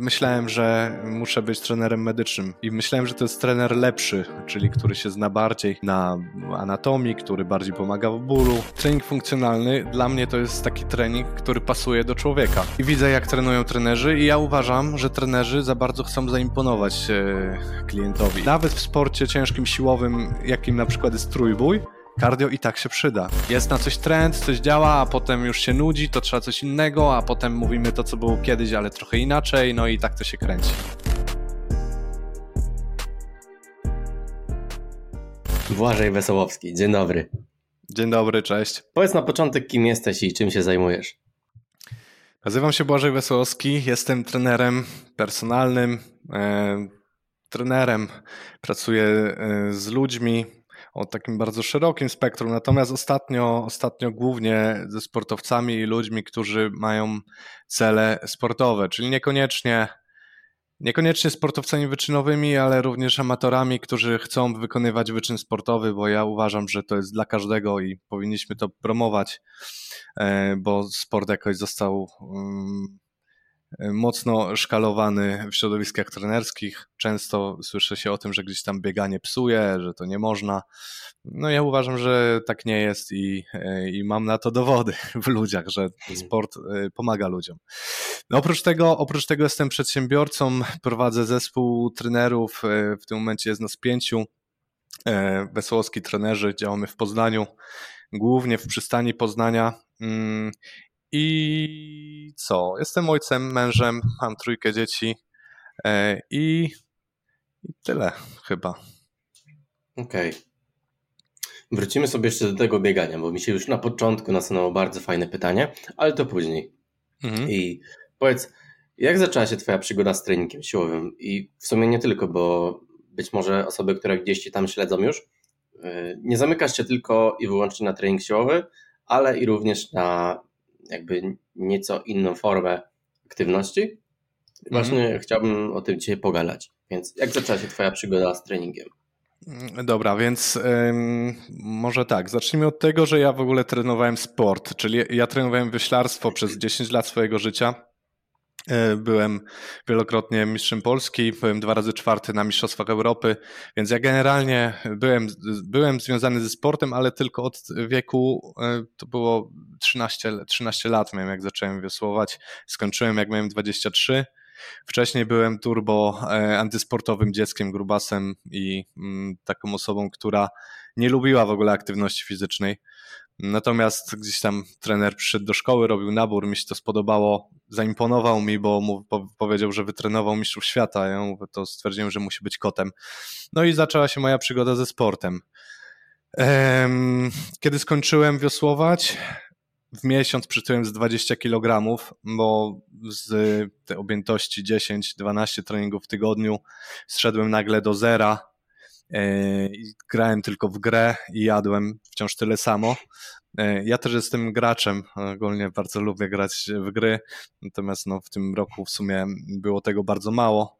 Myślałem, że muszę być trenerem medycznym i myślałem, że to jest trener lepszy, czyli który się zna bardziej na anatomii, który bardziej pomaga w bólu. Trening funkcjonalny dla mnie to jest taki trening, który pasuje do człowieka. I widzę, jak trenują trenerzy i ja uważam, że trenerzy za bardzo chcą zaimponować e, klientowi. Nawet w sporcie ciężkim, siłowym, jakim na przykład jest trójbój, Cardio i tak się przyda. Jest na coś trend, coś działa, a potem już się nudzi, to trzeba coś innego, a potem mówimy to, co było kiedyś, ale trochę inaczej, no i tak to się kręci. Błażej Wesołowski, dzień dobry. Dzień dobry, cześć. Powiedz na początek, kim jesteś i czym się zajmujesz. Nazywam się Błażej Wesołowski, jestem trenerem personalnym, e, trenerem, pracuję e, z ludźmi, o takim bardzo szerokim spektrum. Natomiast ostatnio, ostatnio głównie ze sportowcami i ludźmi, którzy mają cele sportowe, czyli niekoniecznie, niekoniecznie sportowcami wyczynowymi, ale również amatorami, którzy chcą wykonywać wyczyn sportowy, bo ja uważam, że to jest dla każdego i powinniśmy to promować, e, bo sport jakoś został mm, mocno szkalowany w środowiskach trenerskich. Często słyszy się o tym, że gdzieś tam bieganie psuje, że to nie można. No ja uważam, że tak nie jest i, i mam na to dowody w ludziach, że mhm. sport e, pomaga ludziom. No oprócz tego, oprócz tego jestem przedsiębiorcą, prowadzę zespół trenerów, e, w tym momencie jest nas pięciu, e, Wesołowski trenerzy, działamy w Poznaniu, głównie w przystani Poznania mm, i co? Jestem ojcem, mężem, mam trójkę dzieci e, i, i tyle chyba. Okej. Okay. Wrócimy sobie jeszcze do tego biegania, bo mi się już na początku nasunęło bardzo fajne pytanie, ale to później. Mhm. I powiedz, jak zaczęła się Twoja przygoda z treningiem siłowym? I w sumie nie tylko, bo być może osoby, które gdzieś Ci tam śledzą już, e, nie zamykasz się tylko i wyłącznie na trening siłowy, ale i również na jakby nieco inną formę aktywności. Właśnie mm. chciałbym o tym dzisiaj pogadać. Więc jak zaczęła się Twoja przygoda z treningiem? Dobra, więc ym, może tak, zacznijmy od tego, że ja w ogóle trenowałem sport, czyli ja trenowałem wyślarstwo przez 10 lat swojego życia. E, byłem wielokrotnie mistrzem Polski, byłem dwa razy czwarty na Mistrzostwach Europy, więc ja generalnie byłem, byłem związany ze sportem, ale tylko od wieku, e, to było 13, 13 lat miałem jak zacząłem wiosłować, skończyłem jak miałem 23. Wcześniej byłem turbo e, antysportowym dzieckiem, grubasem i mm, taką osobą, która nie lubiła w ogóle aktywności fizycznej. Natomiast gdzieś tam trener przyszedł do szkoły, robił nabór, mi się to spodobało, zaimponował mi, bo mu powiedział, że wytrenował mistrzów świata. Ja mówię, to stwierdziłem, że musi być kotem. No i zaczęła się moja przygoda ze sportem. Kiedy skończyłem wiosłować, w miesiąc przytyłem z 20 kg, bo z tej objętości 10-12 treningów w tygodniu zszedłem nagle do zera grałem tylko w grę i jadłem wciąż tyle samo. E, ja też jestem graczem, ogólnie bardzo lubię grać w gry, natomiast no, w tym roku w sumie było tego bardzo mało,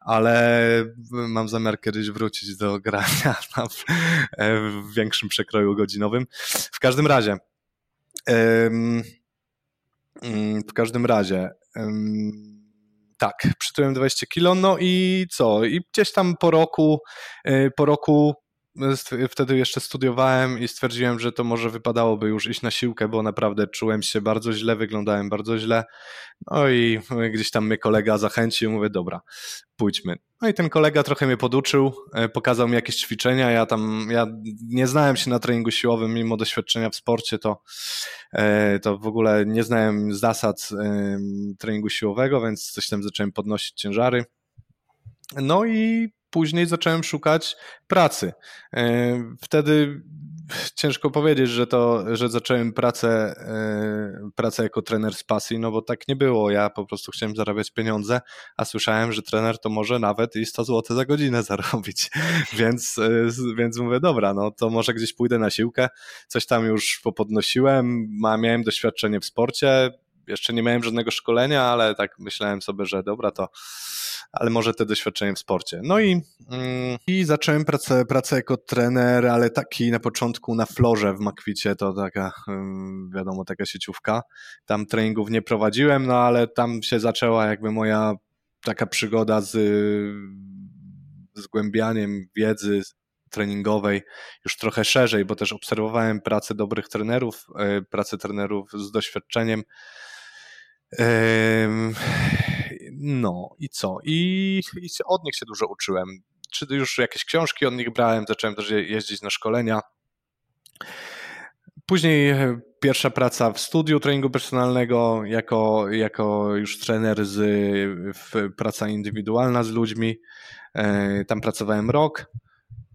ale mam zamiar kiedyś wrócić do grania w, w większym przekroju godzinowym. W każdym razie, mm, w każdym razie, tak, przytyłem 20 kilo, no i co? I gdzieś tam po roku, y, po roku wtedy jeszcze studiowałem i stwierdziłem, że to może wypadałoby już iść na siłkę, bo naprawdę czułem się bardzo źle, wyglądałem bardzo źle. No i gdzieś tam mnie kolega zachęcił, mówię, dobra, pójdźmy. No i ten kolega trochę mnie poduczył, e, pokazał mi jakieś ćwiczenia. Ja tam, ja nie znałem się na treningu siłowym, mimo doświadczenia w sporcie, to, e, to w ogóle nie znałem zasad treningu siłowego, więc coś tam zacząłem podnosić ciężary. No i później zacząłem szukać pracy. E, wtedy ciężko powiedzieć, że to, że zacząłem pracę, e, pracę jako trener z pasji, no bo tak nie było. Ja po prostu chciałem zarabiać pieniądze, a słyszałem, że trener to może nawet i 100 zł za godzinę zarobić. Więc, e, więc mówię, dobra, no to może gdzieś pójdę na siłkę. Coś tam już popodnosiłem, miałem doświadczenie w sporcie, jeszcze nie miałem żadnego szkolenia, ale tak myślałem sobie, że dobra, to ale może te doświadczenie w sporcie. No i, mm, i zacząłem pracę, pracę jako trener, ale taki na początku na florze w Makwicie, to taka, mm, wiadomo, taka sieciówka. Tam treningów nie prowadziłem, no ale tam się zaczęła jakby moja taka przygoda z zgłębianiem wiedzy treningowej już trochę szerzej, bo też obserwowałem pracę dobrych trenerów, e, pracę trenerów z doświadczeniem. No i co? I, I od nich się dużo uczyłem. Czy już jakieś książki od nich brałem, zacząłem też jeździć na szkolenia. Później e, pierwsza praca w studiu treningu personalnego, jako, jako już trener z praca indywidualna z ludźmi. E, tam pracowałem rok.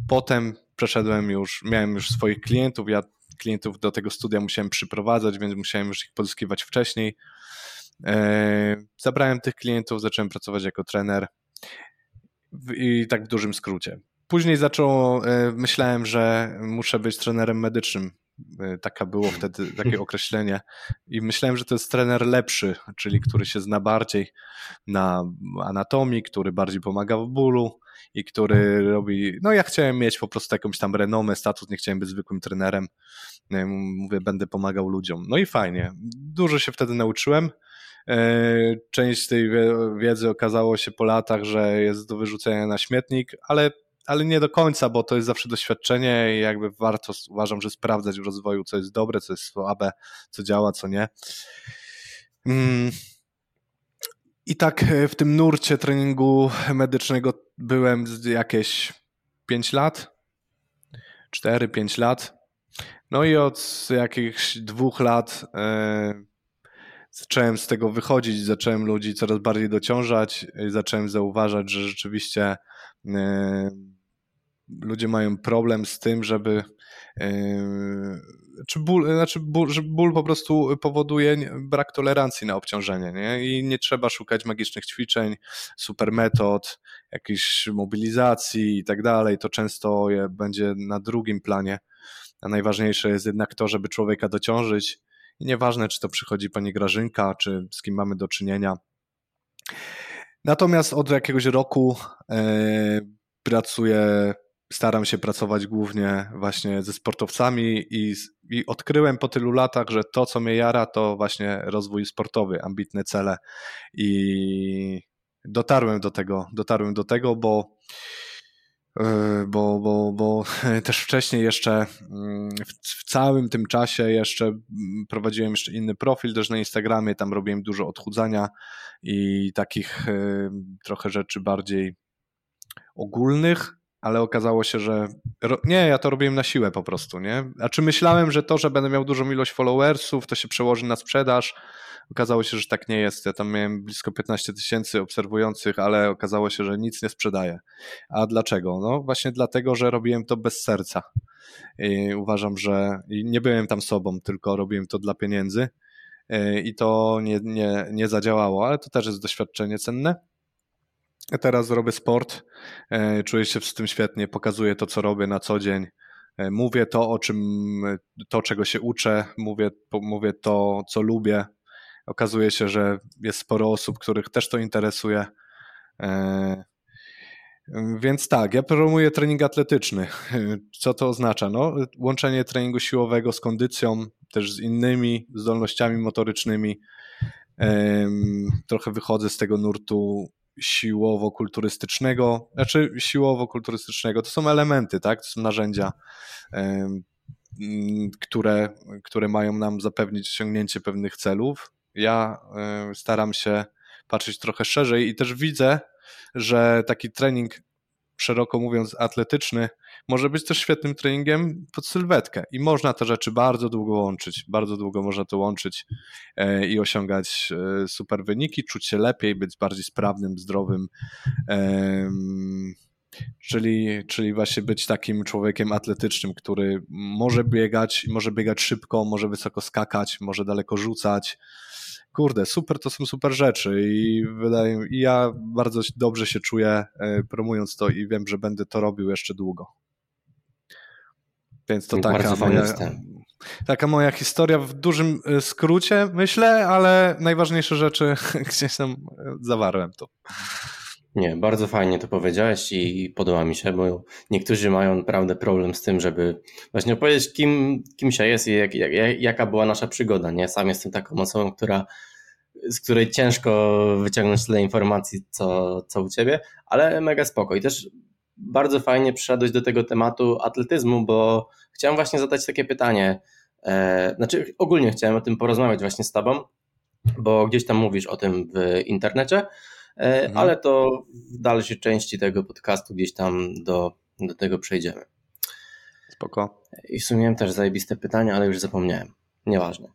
Potem przeszedłem już, miałem już swoich klientów. Ja klientów do tego studia musiałem przyprowadzać, więc musiałem już ich pozyskiwać wcześniej. E, zabrałem tych klientów, zacząłem pracować jako trener i tak w dużym skrócie. Później zaczął, myślałem, że muszę być trenerem medycznym E, taka było wtedy takie określenie. I myślałem, że to jest trener lepszy, czyli który się zna bardziej na anatomii, który bardziej pomaga w bólu i który robi. No, ja chciałem mieć po prostu jakąś tam renomę, status, nie chciałem być zwykłym trenerem. E, mówię, będę pomagał ludziom. No i fajnie. Dużo się wtedy nauczyłem. E, część tej wiedzy okazało się po latach, że jest do wyrzucenia na śmietnik, ale ale nie do końca, bo to jest zawsze doświadczenie i jakby warto, uważam, że sprawdzać w rozwoju, co jest dobre, co jest słabe, co działa, co nie. Mm. I tak e, w tym nurcie treningu medycznego byłem jakieś 5 lat, 4-5 lat. No i od jakichś dwóch lat e, zacząłem z tego wychodzić, zacząłem ludzi coraz bardziej dociążać zacząłem zauważać, że rzeczywiście e, ludzie mają problem z tym, żeby czy ból, znaczy ból, że ból po prostu powoduje brak tolerancji na obciążenie nie? i nie trzeba szukać magicznych ćwiczeń, super metod, jakiejś mobilizacji i tak dalej, to często będzie na drugim planie, a najważniejsze jest jednak to, żeby człowieka dociążyć i nieważne, czy to przychodzi pani Grażynka, czy z kim mamy do czynienia. Natomiast od jakiegoś roku yy, pracuję staram się pracować głównie właśnie ze sportowcami i, i, odkryłem po tylu latach, że to, co mnie jara, to właśnie rozwój sportowy, ambitne cele. I dotarłem do tego, dotarłem do tego, bo e, bo, bo, bo też wcześniej jeszcze mm, w, całym tym czasie jeszcze mm, prowadziłem jeszcze inny profil też na Instagramie, tam robiłem dużo odchudzania i takich e, trochę rzeczy bardziej ogólnych, ale okazało się, że nie, ja to robiłem na siłę po prostu, nie? A czy myślałem, że to, że będę miał dużą ilość followersów, to się przełoży na sprzedaż? Okazało się, że tak nie jest. Ja tam miałem blisko 15 tysięcy obserwujących, ale okazało się, że nic nie sprzedaje. A dlaczego? No właśnie dlatego, że robiłem to bez serca. I uważam, że nie byłem tam sobą, tylko robiłem to dla pieniędzy i to nie, nie, nie zadziałało, ale to też jest doświadczenie cenne. Teraz robię sport, e, czuję się z tym świetnie, pokazuję to, co robię na co dzień. E, mówię to, o czym, to, czego się uczę, mówię, mówię to, co lubię. Okazuje się, że jest sporo osób, których też to interesuje. E, więc tak, ja promuję trening atletyczny. Co to oznacza? No, łączenie treningu siłowego z kondycją, też z innymi zdolnościami motorycznymi. Trochę wychodzę z tego nurtu siłowo-kulturystycznego, znaczy siłowo-kulturystycznego, to są elementy, tak, to są narzędzia, które, które mają nam zapewnić osiągnięcie pewnych celów. Ja staram się patrzeć trochę szerzej i też widzę, że taki trening, szeroko mówiąc, atletyczny, może być też świetnym treningiem pod sylwetkę. I można te rzeczy bardzo długo łączyć, bardzo długo można to łączyć e, i osiągać e, super wyniki, czuć się lepiej, być bardziej sprawnym, zdrowym, czyli, czyli właśnie być takim człowiekiem atletycznym, który może biegać, może biegać szybko, może wysoko skakać, może daleko rzucać, kurde, super, to są super rzeczy i wydaje i ja bardzo dobrze się czuję e, promując to i wiem, że będę to robił jeszcze długo. Więc to taka moja, taka moja historia w dużym y, skrócie, myślę, ale najważniejsze rzeczy gdzieś tam y, zawarłem to. Nie, bardzo fajnie to powiedziałeś i podoba mi się, bo niektórzy mają naprawdę problem z tym, żeby właśnie opowiedzieć, kim, kim się jest i jak, jak, jaka była nasza przygoda. Nie? Sam jestem taką osobą, która z której ciężko wyciągnąć tyle informacji, co, co u ciebie, ale mega spoko. I też bardzo fajnie przyszedłeś do tego tematu atletyzmu, bo chciałem właśnie zadać takie pytanie. E, znaczy, ogólnie chciałem o tym porozmawiać właśnie z Tobą, bo gdzieś tam mówisz o tym w internecie, mhm. ale to w dalszej części tego podcastu gdzieś tam do, do tego przejdziemy. Spoko. I w sumie też zajebiste pytania, ale już zapomniałem. Nieważne.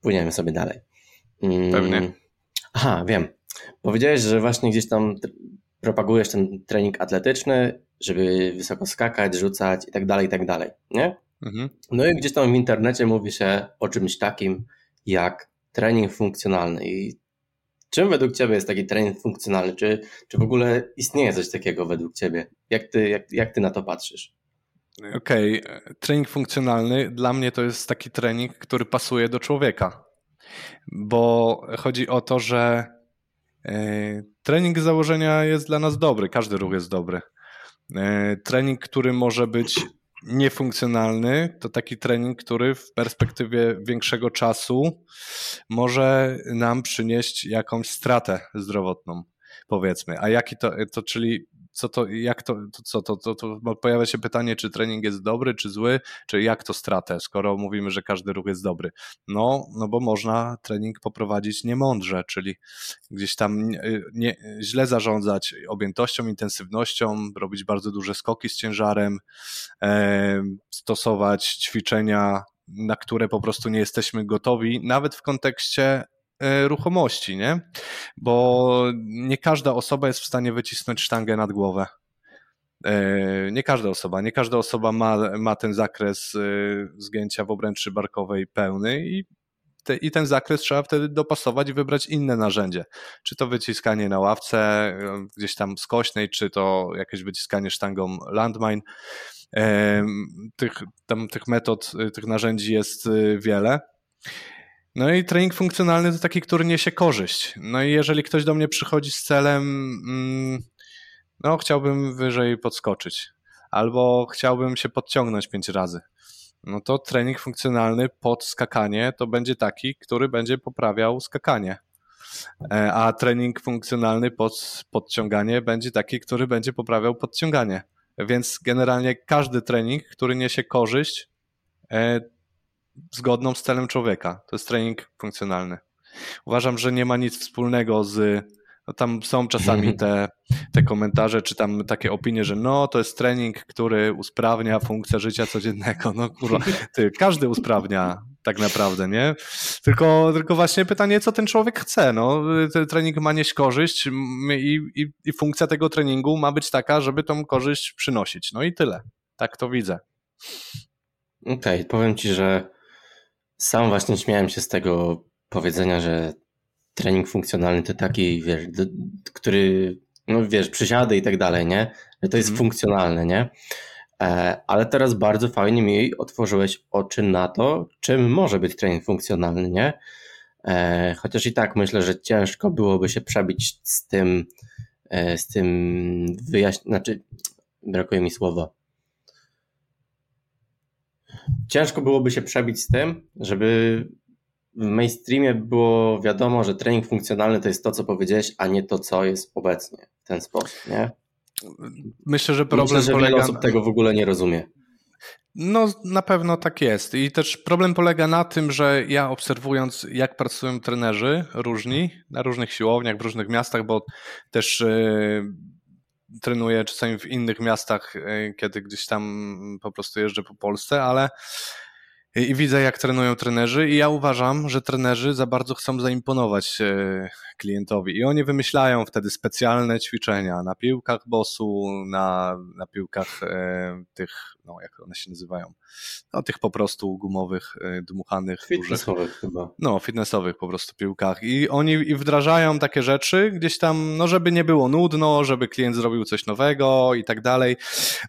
Płyniemy sobie dalej. Mm. Pewnie. Aha, wiem. Powiedziałeś, że właśnie gdzieś tam propagujesz ten trening atletyczny, żeby wysoko skakać, rzucać i tak dalej, i tak dalej, nie? Mhm. No i gdzieś tam w internecie mówi się o czymś takim jak trening funkcjonalny i czym według Ciebie jest taki trening funkcjonalny? Czy, czy w ogóle istnieje coś takiego według Ciebie? Jak Ty, jak, jak ty na to patrzysz? Okej, okay. trening funkcjonalny dla mnie to jest taki trening, który pasuje do człowieka, bo chodzi o to, że e, trening z założenia jest dla nas dobry, każdy ruch jest dobry. E, trening, który może być niefunkcjonalny, to taki trening, który w perspektywie większego czasu może nam przynieść jakąś stratę zdrowotną, powiedzmy. A jaki to, to czyli co to, jak to, to co, to, to, to pojawia się pytanie, czy trening jest dobry, czy zły, czy jak to stratę, skoro mówimy, że każdy ruch jest dobry. No, no bo można trening poprowadzić niemądrze, czyli gdzieś tam nie, nie, źle zarządzać objętością, intensywnością, robić bardzo duże skoki z ciężarem, e, stosować ćwiczenia na które po prostu nie jesteśmy gotowi, nawet w kontekście ruchomości, nie? Bo nie każda osoba jest w stanie wycisnąć sztangę nad głowę. E, nie każda osoba, nie każda osoba ma, ma ten zakres e, zgięcia w obręczy barkowej pełny i, te, i ten zakres trzeba wtedy dopasować i wybrać inne narzędzie. Czy to wyciskanie na ławce gdzieś tam skośnej, czy to jakieś wyciskanie sztangą landmine. Tych, tam, tych metod, tych narzędzi jest wiele. No i trening funkcjonalny to taki, który niesie korzyść. No i jeżeli ktoś do mnie przychodzi z celem, mm, no chciałbym wyżej podskoczyć, albo chciałbym się podciągnąć pięć razy, no to trening funkcjonalny pod skakanie to będzie taki, który będzie poprawiał skakanie. E, a trening funkcjonalny pod podciąganie będzie taki, który będzie poprawiał podciąganie. Więc generalnie każdy trening, który niesie korzyść, e, zgodną z celem człowieka. To jest trening funkcjonalny. Uważam, że nie ma nic wspólnego z. No tam są czasami te, te komentarze, czy tam takie opinie, że no to jest trening, który usprawnia funkcję życia codziennego. No kurwa, ty, każdy usprawnia tak naprawdę, nie? Tylko, tylko właśnie pytanie, co ten człowiek chce. No, ten trening ma nieść korzyść i, i, i funkcja tego treningu ma być taka, żeby tą korzyść przynosić. No i tyle. Tak to widzę. Okej, okay, powiem ci, że sam właśnie śmiałem się z tego powiedzenia, że trening funkcjonalny to taki, wiesz, który, no wiesz, przysiady i tak dalej, nie? Że to jest mm. funkcjonalne, nie? E, ale teraz bardzo fajnie mi otworzyłeś oczy na to, czym może być trening funkcjonalny, nie? E, chociaż i tak myślę, że ciężko byłoby się przebić z tym, e, z tym wyjaśnieniem, znaczy brakuje mi słowa ciężko byłoby się przebić z tym, żeby w mainstreamie było wiadomo, że trening funkcjonalny to jest to, co powiedziałeś, a nie to, co jest obecnie w ten sposób, nie? Myślę, że problem Myślę, że polega... wiele osób tego w ogóle nie rozumie. No, na pewno tak jest. I też problem polega na tym, że ja obserwując, jak pracują trenerzy różni na różnych siłowniach, w różnych miastach, bo też yy, trenuję czasami w innych miastach, e, kiedy gdzieś tam po prostu jeżdżę po Polsce, ale i widzę, jak trenują trenerzy, i ja uważam, że trenerzy za bardzo chcą zaimponować e, klientowi. I oni wymyślają wtedy specjalne ćwiczenia na piłkach bosu, na, na piłkach e, tych, no jak one się nazywają, no tych po prostu gumowych, e, dmuchanych. Fitnessowych dużych, chyba. No, fitnessowych po prostu piłkach. I oni i wdrażają takie rzeczy gdzieś tam, no żeby nie było nudno, żeby klient zrobił coś nowego i tak dalej.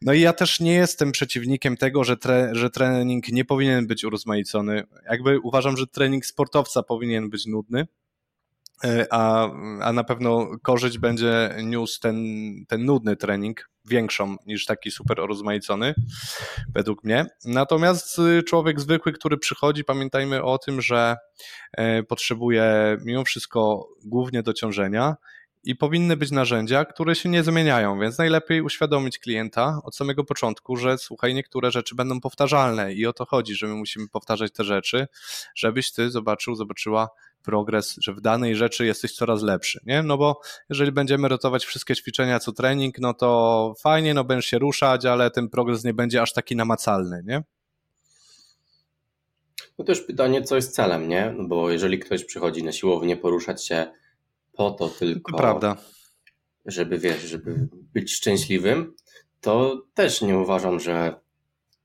No i ja też nie jestem przeciwnikiem tego, że, tre, że trening nie powinien być urozmaicony. Jakby uważam, że trening sportowca powinien być nudny, a, a na pewno korzyść będzie niósł ten, ten nudny trening, większą niż taki super rozmaicony, według mnie. Natomiast y, człowiek zwykły, który przychodzi, pamiętajmy o tym, że e, potrzebuje mimo wszystko głównie dociążenia i powinny być narzędzia, które się nie zmieniają, więc najlepiej uświadomić klienta od samego początku, że słuchaj, niektóre rzeczy będą powtarzalne i o to chodzi, że my musimy powtarzać te rzeczy, żebyś ty zobaczył, zobaczyła progres, że w danej rzeczy jesteś coraz lepszy, nie? No bo jeżeli będziemy rotować wszystkie ćwiczenia co trening, no to fajnie, no będziesz się ruszać, ale ten progres nie będzie aż taki namacalny, nie? No też pytanie, co jest celem, nie? No bo jeżeli ktoś przychodzi na siłownię poruszać się po to tylko, to prawda. żeby wiesz, żeby być szczęśliwym, to też nie uważam, że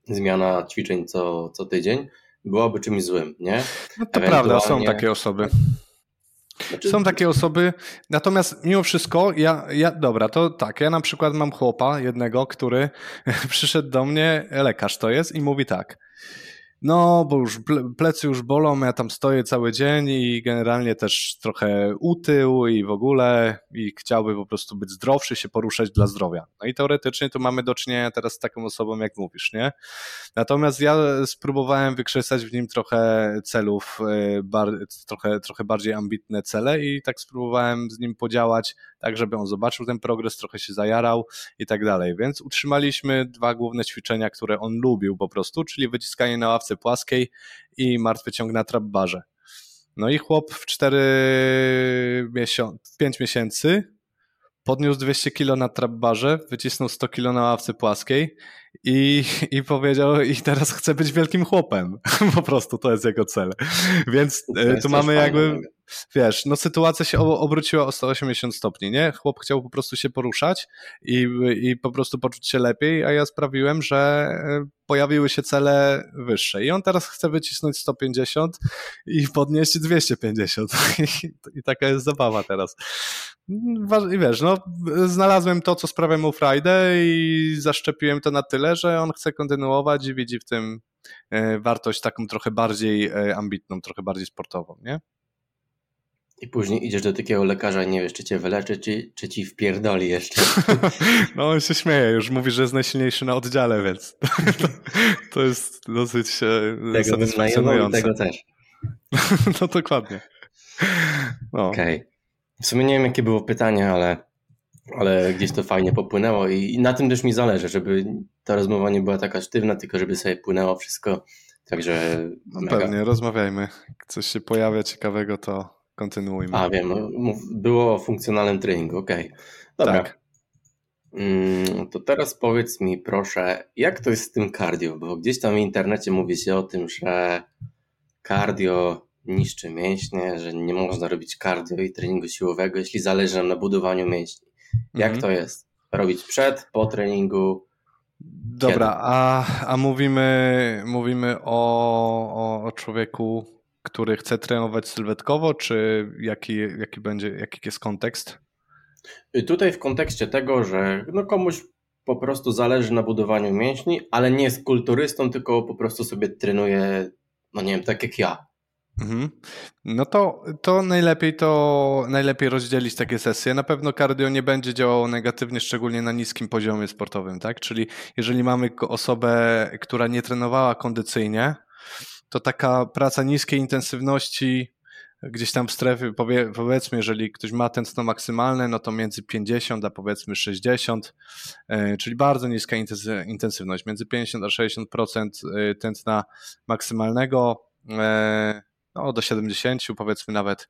zmiana ćwiczeń co, co tydzień byłoby czymś złym, nie? No to prawda, są takie osoby. Znaczy... Są takie osoby, natomiast mimo wszystko, ja, ja, dobra, to tak, ja na przykład mam chłopa jednego, który przyszedł do mnie, lekarz to jest, i mówi tak, no, bo już plecy już bolą, ja tam stoję cały dzień i generalnie też trochę utył i w ogóle i chciałby po prostu być zdrowszy, się poruszać dla zdrowia. No i teoretycznie tu mamy do czynienia teraz z taką osobą, jak mówisz, nie? Natomiast ja spróbowałem wykrzesać w nim trochę celów, e, trochę, trochę bardziej ambitne cele i tak spróbowałem z nim podziałać, tak żeby on zobaczył ten progres, trochę się zajarał i tak dalej. Więc utrzymaliśmy dwa główne ćwiczenia, które on lubił po prostu, czyli wyciskanie na ławce płaskiej i martwy ciąg na trapbarze. No i chłop w 4 miesiąc, 5 miesięcy podniósł 200 kg na trapbarze, wycisnął 100 kg na ławce płaskiej i, i powiedział, i teraz chce być wielkim chłopem. po prostu to jest jego cel. Więc e, tu mamy jakby, wiesz, no sytuacja się obróciła o 180 stopni, nie? Chłop chciał po prostu się poruszać i, i po prostu poczuć się lepiej, a ja sprawiłem, że e, pojawiły się cele wyższe. I on teraz chce wycisnąć 150 i podnieść 250. I, i taka jest zabawa teraz. I wiesz, no, znalazłem to, co sprawia mu Friday i zaszczepiłem to na tyle, że on chce kontynuować i widzi w tym e, wartość taką trochę bardziej e, ambitną, trochę bardziej sportową, nie? I później idziesz do takiego lekarza i nie wiesz, czy cię wyleczy, czy, czy ci wpierdoli jeszcze. No on się śmieje, już mówi, że jest najsilniejszy na oddziale, więc to, to jest dosyć e, tego satysfakcjonujące. Tego też. No dokładnie. No. Okej. Okay. W sumie nie wiem, jakie było pytanie, ale, ale gdzieś to fajnie popłynęło i na tym też mi zależy, żeby ta rozmowa nie była taka sztywna, tylko żeby sobie płynęło wszystko. Także. No pewnie, rozmawiajmy. Jak coś się pojawia ciekawego, to kontynuujmy. A wiem, no, było o funkcjonalnym treningu, okej. Okay. Dobra. Tak. Mm, to teraz powiedz mi proszę, jak to jest z tym cardio? Bo gdzieś tam w internecie mówi się o tym, że cardio niszczy mięśnie, że nie można robić cardio i treningu siłowego, jeśli zależy nam na budowaniu mięśni. Jak mhm. to jest? Robić przed, po treningu? Dobra, a, a mówimy, mówimy o, o człowieku, który chce trenować sylwetkowo, czy jaki, jaki będzie, jaki jest kontekst? Tutaj w kontekście tego, że no komuś po prostu zależy na budowaniu mięśni, ale nie jest kulturystą, tylko po prostu sobie trenuje, no nie wiem, tak jak ja. Mhm. No to, to najlepiej to najlepiej rozdzielić takie sesje. Na pewno cardio nie będzie działało negatywnie, szczególnie na niskim poziomie sportowym, tak? Czyli jeżeli mamy osobę, która nie trenowała kondycyjnie, to taka praca niskiej intensywności gdzieś tam w strefie, powie, powiedzmy, jeżeli ktoś ma tętno maksymalne, no to między 50 a powiedzmy 60, e, czyli bardzo niska intensywność, między 50 a 60% e, tętna maksymalnego, e, no do 70 powiedzmy nawet.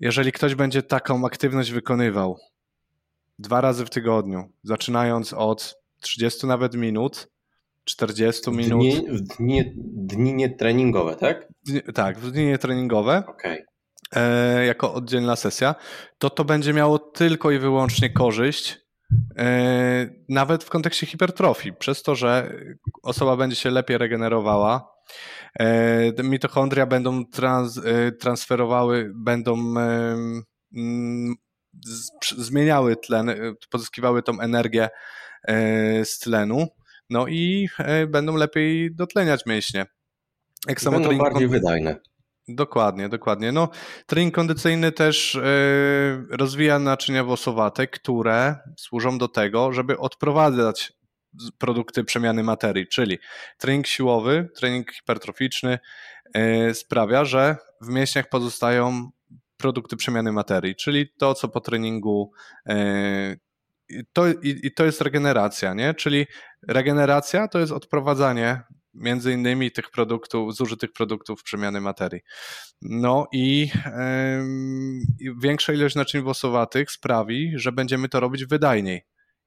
Jeżeli ktoś będzie taką aktywność wykonywał dwa razy w tygodniu, zaczynając od 30 nawet minut, 40 minut. Dni, w dni, dni nietreningowe, tak? Dni, tak, w dni nietreningowe. Okay. E, jako oddzielna sesja, to to będzie miało tylko i wyłącznie korzyść, e, nawet w kontekście hipertrofii, przez to, że osoba będzie się lepiej regenerowała, e, mitochondria będą trans, e, transferowały, będą z, zmieniały tlen, pozyskiwały tą energię z tlenu, no i e, będą lepiej dotleniać mięśnie. Jak samo będą bardziej wydajne. Dokładnie, dokładnie. No, trening kondycyjny też yy, rozwija naczynia włosowate, które służą do tego, żeby odprowadzać produkty przemiany materii, czyli trening siłowy, trening hipertroficzny yy, sprawia, że w mięśniach pozostają produkty przemiany materii, czyli to, co po treningu yy, to, i, i, to jest regeneracja, nie? Czyli regeneracja to jest odprowadzanie między innymi tych produktów, zużytych produktów przemiany materii. No i yy, większa ilość naczyń włosowatych sprawi, że będziemy to robić wydajniej.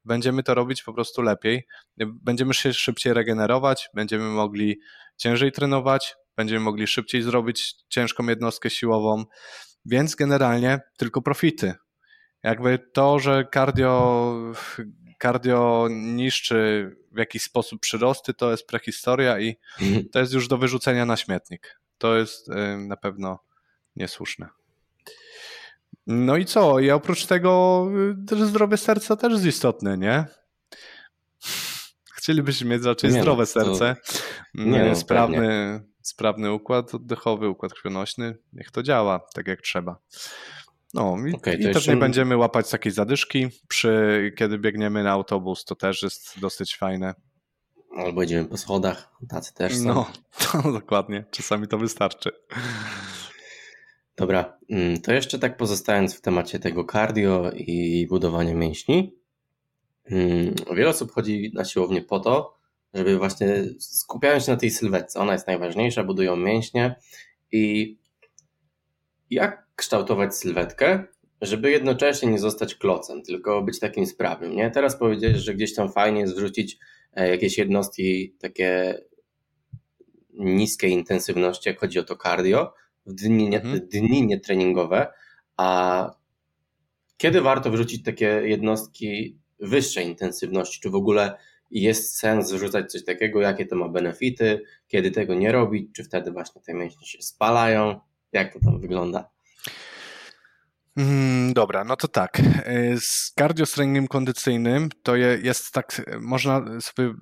Będziemy to robić po prostu lepiej. Będziemy się szybciej regenerować, będziemy mogli ciężej trenować, będziemy mogli szybciej zrobić ciężką jednostkę siłową, więc generalnie tylko profity. Jakby to, że cardio, cardio niszczy w jakiś sposób przyrosty, to jest prehistoria i mhm. to jest już do wyrzucenia na śmietnik. To jest y, na pewno niesłuszne. No i co? I oprócz tego y, zdrowie serca też jest istotne, nie? Chcielibyśmy mieć raczej nie, no, zdrowe serce, nie, no, sprawny, sprawny układ oddechowy, układ krwionośny. Niech to działa tak jak trzeba. No i, okay, i też nie będziemy łapać takiej zadyszki, przy, kiedy biegniemy na autobus, to też jest dosyć fajne. Albo idziemy po schodach, tacy też są. No, to dokładnie, czasami to wystarczy. Dobra, mm, to jeszcze tak pozostając w temacie tego cardio i budowania mięśni. Mm, wiele osób chodzi na siłownię po to, żeby właśnie skupiają się na tej sylwetce. Ona jest najważniejsza, budują mięśnie i jak kształtować sylwetkę, żeby jednocześnie nie zostać klocem, tylko być takim sprawnym. Nie? Teraz powiedziałeś, że gdzieś tam fajnie jest wrzucić e, jakieś jednostki takie niskiej intensywności, jak chodzi o to cardio, w dni, mhm. dni nietreningowe, a kiedy warto wrzucić takie jednostki wyższej intensywności? Czy w ogóle jest sens wrzucać coś takiego? Jakie to ma benefity? Kiedy tego nie robić? Czy wtedy właśnie te mięśnie się spalają? Jak to tam wygląda? Mm, dobra, no to tak. Y, z cardio kondycyjnym to jest tak, można sobie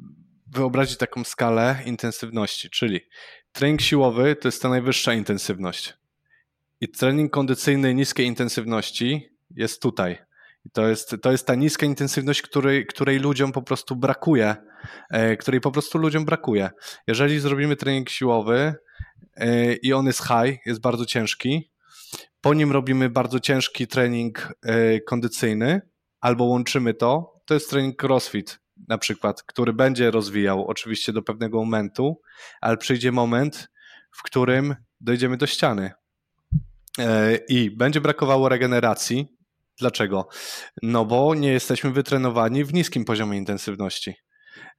wyobrazić taką skalę intensywności, czyli trening siłowy to jest ta najwyższa intensywność. I trening kondycyjny niskiej intensywności jest tutaj. To jest, to jest ta niska intensywność, której, której ludziom po prostu brakuje, e, której po prostu ludziom brakuje. Jeżeli zrobimy trening siłowy e, i on jest high, jest bardzo ciężki, po nim robimy bardzo ciężki trening e, kondycyjny, albo łączymy to, to jest trening crossfit na przykład, który będzie rozwijał oczywiście do pewnego momentu, ale przyjdzie moment, w którym dojdziemy do ściany e, i będzie brakowało regeneracji. Dlaczego? No bo nie jesteśmy wytrenowani w niskim poziomie intensywności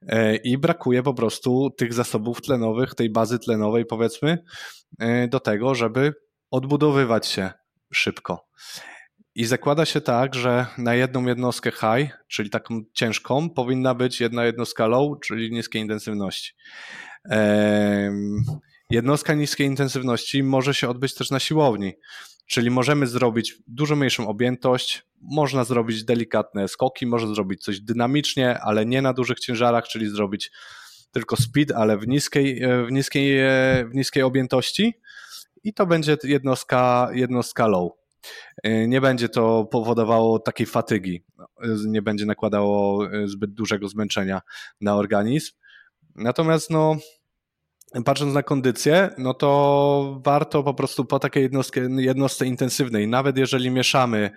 e, i brakuje po prostu tych zasobów tlenowych, tej bazy tlenowej, powiedzmy, do tego, żeby odbudowywać się szybko. I zakłada się tak, że na jedną jednostkę high, czyli taką ciężką, powinna być jedna jednostka low, czyli niskiej intensywności. Jednostka niskiej intensywności może się odbyć też na siłowni, czyli możemy zrobić dużo mniejszą objętość, można zrobić delikatne skoki, można zrobić coś dynamicznie, ale nie na dużych ciężarach, czyli zrobić tylko speed, ale w niskiej, w niskiej, w niskiej objętości i to będzie jednostka, jednostka low. Y, nie będzie to powodowało takiej fatygi, nie będzie nakładało y, zbyt dużego zmęczenia na organizm. Natomiast no, patrząc na kondycję, no to warto po prostu po takiej jednostce, jednostce intensywnej, nawet jeżeli mieszamy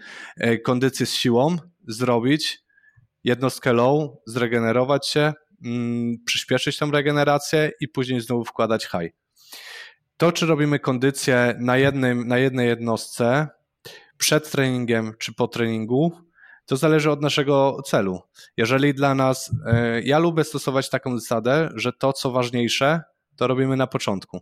kondycję z siłą, zrobić jednostkę low, zregenerować się, mm, przyspieszyć tą regenerację i później znowu wkładać high. To, czy robimy kondycję na, jednym, na jednej jednostce przed treningiem czy po treningu, to zależy od naszego celu. Jeżeli dla nas, e, ja lubię stosować taką zasadę, że to, co ważniejsze, to robimy na początku.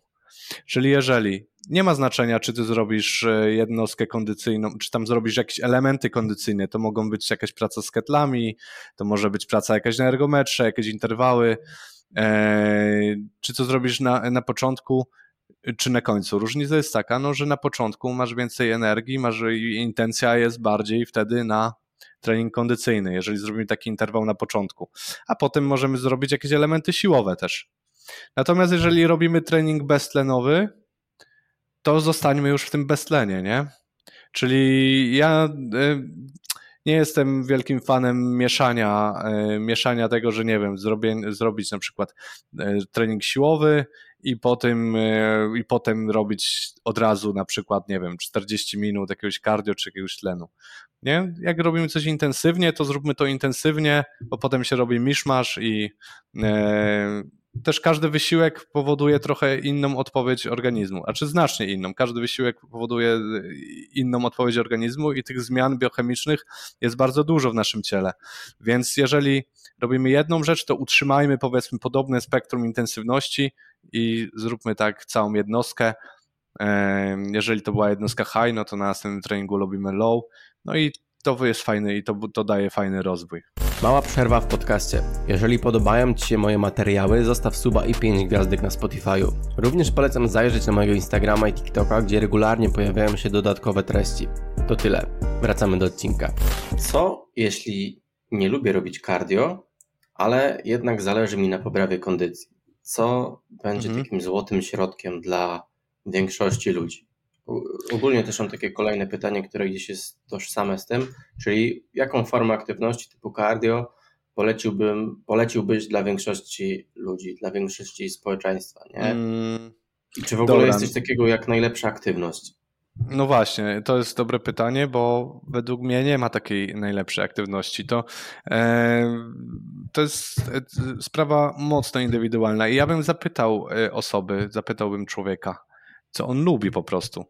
Czyli jeżeli nie ma znaczenia, czy ty zrobisz e, jednostkę kondycyjną, czy tam zrobisz jakieś elementy kondycyjne, to mogą być jakaś praca z ketlami, to może być praca jakaś na ergometrze, jakieś interwały, e, czy co zrobisz na, na początku, czy na końcu. Różnica jest taka, no, że na początku masz więcej energii, masz intencja jest bardziej wtedy na trening kondycyjny, jeżeli zrobimy taki interwał na początku, a potem możemy zrobić jakieś elementy siłowe też. Natomiast jeżeli robimy trening beztlenowy, to zostańmy już w tym beztlenie, nie? Czyli ja y, nie jestem wielkim fanem mieszania, y, mieszania tego, że nie wiem, zrobię, zrobić na przykład y, trening siłowy i potem, i potem robić od razu na przykład, nie wiem, 40 minut jakiegoś cardio czy jakiegoś tlenu. Nie? Jak robimy coś intensywnie, to zróbmy to intensywnie, bo potem się robi miszmasz i też każdy wysiłek powoduje trochę inną odpowiedź organizmu, a czy znacznie inną. Każdy wysiłek powoduje inną odpowiedź organizmu i tych zmian biochemicznych jest bardzo dużo w naszym ciele. Więc jeżeli robimy jedną rzecz, to utrzymajmy powiedzmy podobne spektrum intensywności i zróbmy tak całą jednostkę. Jeżeli to była jednostka high, no to na następnym treningu robimy low. No i to jest fajne i to, to daje fajny rozwój. Mała przerwa w podcaście. Jeżeli podobają Ci się moje materiały, zostaw suba i 5 gwiazdek na Spotify'u. Również polecam zajrzeć na mojego Instagrama i TikToka, gdzie regularnie pojawiają się dodatkowe treści. To tyle. Wracamy do odcinka. Co jeśli nie lubię robić cardio, ale jednak zależy mi na poprawie kondycji? Co będzie mhm. takim złotym środkiem dla większości ludzi? Ogólnie też mam takie kolejne pytanie, które gdzieś jest tożsame z tym, czyli jaką formę aktywności typu cardio poleciłbym, poleciłbyś dla większości ludzi, dla większości społeczeństwa, nie? Mm, I czy w ogóle jest coś takiego jak najlepsza aktywność? No właśnie, to jest dobre pytanie, bo według mnie nie ma takiej najlepszej aktywności. To, e, to jest e, sprawa mocno indywidualna i ja bym zapytał e, osoby, zapytałbym człowieka, co on lubi po prostu.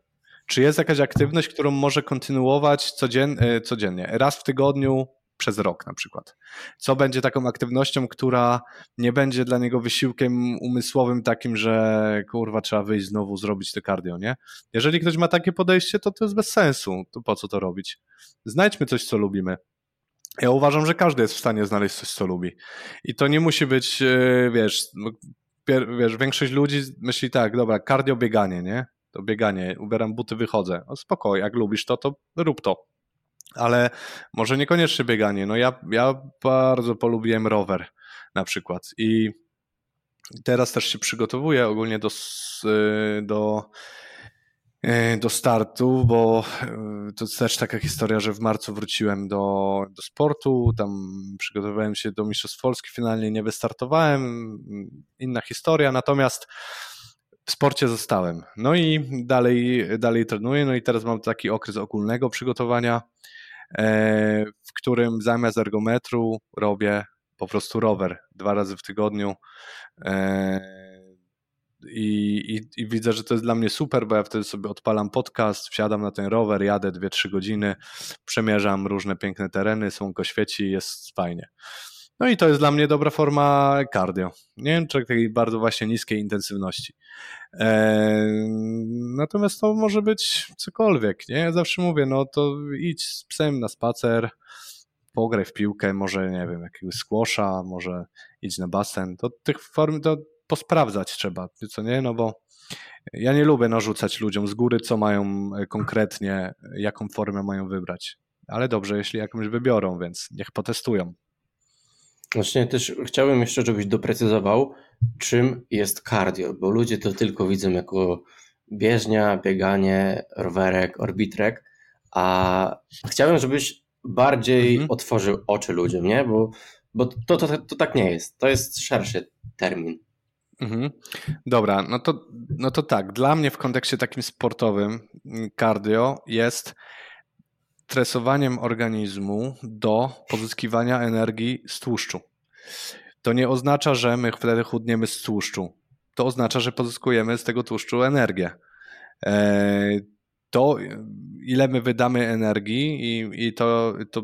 Czy jest jakaś aktywność, którą może kontynuować codziennie, codziennie raz w tygodniu przez rok na przykład? Co będzie taką aktywnością, która nie będzie dla niego wysiłkiem umysłowym takim, że kurwa trzeba wyjść znowu, zrobić to cardio, nie? Jeżeli ktoś ma takie podejście, to to jest bez sensu. To po co to robić? Znajdźmy coś, co lubimy. Ja uważam, że każdy jest w stanie znaleźć coś, co lubi. I to nie musi być, e, wiesz, no, wiesz, większość ludzi myśli tak, dobra, cardio bieganie, nie? To bieganie, ubieram buty, wychodzę. No spoko, jak lubisz to, to rób to. Ale może niekoniecznie bieganie. No ja, ja bardzo polubiłem rower na przykład i teraz też się przygotowuję ogólnie do, do E, do startu, bo e, to też taka historia, że w marcu wróciłem do, do sportu, tam przygotowywałem się do Mistrzostw Polski, finalnie nie wystartowałem, inna historia, natomiast w sporcie zostałem. No i dalej, dalej trenuję, no i teraz mam taki okres ogólnego przygotowania, e, w którym zamiast ergometru robię po prostu rower dwa razy w tygodniu i, i, i, widzę, że to jest dla mnie super, bo ja wtedy sobie odpalam podcast, wsiadam na ten rower, jadę 2-3 godziny, przemierzam różne piękne tereny, słonko świeci, jest fajnie. No i to jest dla mnie dobra forma cardio. Nie wiem, czy takiej bardzo właśnie niskiej intensywności. Eee, natomiast to może być cokolwiek, nie? Ja zawsze mówię, no to idź z psem na spacer, pograj w piłkę, może, nie wiem, jakiegoś squasha, może idź na basen. To tych form, to posprawdzać trzeba, co nie? No bo ja nie lubię narzucać ludziom z góry, co mają e, konkretnie, jaką formę mają wybrać. Ale dobrze, jeśli jakąś wybiorą, więc niech potestują. Właśnie też chciałbym jeszcze, żebyś doprecyzował, czym jest cardio, bo ludzie to tylko widzą jako bieżnia, bieganie, rowerek, orbitrek, a chciałbym, żebyś bardziej mhm. otworzył oczy ludziom, nie? Bo, bo to, to, to, to tak nie jest. To jest szerszy termin. Mhm. Dobra, no to, no to tak. Dla mnie w kontekście takim sportowym mm, cardio jest tresowaniem organizmu do pozyskiwania energii z tłuszczu. To nie oznacza, że my wtedy chudniemy z tłuszczu. To oznacza, że pozyskujemy z tego tłuszczu energię. E, to, ile my wydamy energii i, i to, to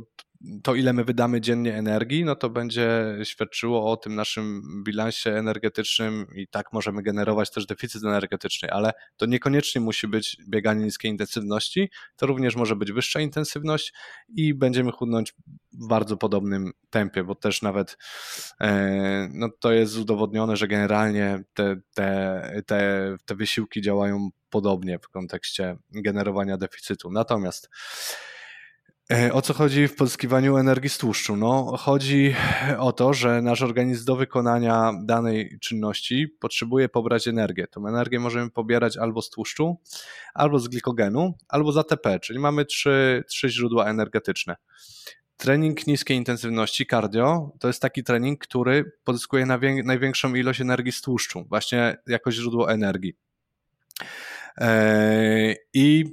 to, ile my wydamy dziennie energii, no to będzie świadczyło o tym naszym bilansie energetycznym i tak możemy generować też deficyt energetyczny, ale to niekoniecznie musi być bieganie niskiej intensywności, to również może być wyższa intensywność i będziemy chudnąć w bardzo podobnym tempie, bo też nawet e, no to jest udowodnione, że generalnie te, te, te, te wysiłki działają podobnie w kontekście generowania deficytu. Natomiast o co chodzi w pozyskiwaniu energii z tłuszczu? No, chodzi o to, że nasz organizm do wykonania danej czynności potrzebuje pobrać energię. Tą energię możemy pobierać albo z tłuszczu, albo z glikogenu, albo z ATP, czyli mamy trzy, trzy źródła energetyczne. Trening niskiej intensywności, cardio, to jest taki trening, który pozyskuje największą ilość energii z tłuszczu, właśnie jako źródło energii. E, I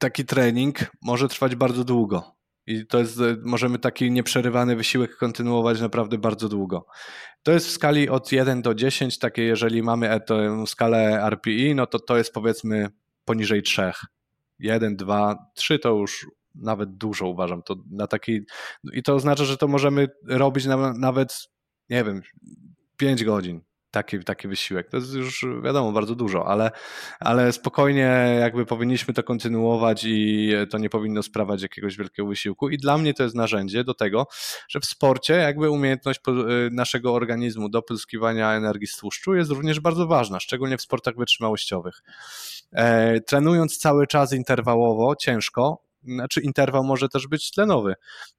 taki trening może trwać bardzo długo. I to jest, możemy taki nieprzerywany wysiłek kontynuować naprawdę bardzo długo. To jest w skali od 1 do 10, takie jeżeli mamy tę skalę RPI, no to to jest powiedzmy poniżej 3. 1, 2, 3 to już nawet dużo uważam. To na taki, I to oznacza, że to możemy robić na, nawet, nie wiem, 5 godzin taki, taki wysiłek. To jest już wiadomo bardzo dużo, ale, ale spokojnie jakby powinniśmy to kontynuować i to nie powinno sprawać jakiegoś wielkiego wysiłku. I dla mnie to jest narzędzie do tego, że w sporcie jakby umiejętność y, naszego organizmu do pozyskiwania energii z tłuszczu jest również bardzo ważna, szczególnie w sportach wytrzymałościowych. E, trenując cały czas interwałowo, ciężko, znaczy interwał może też być tlenowy,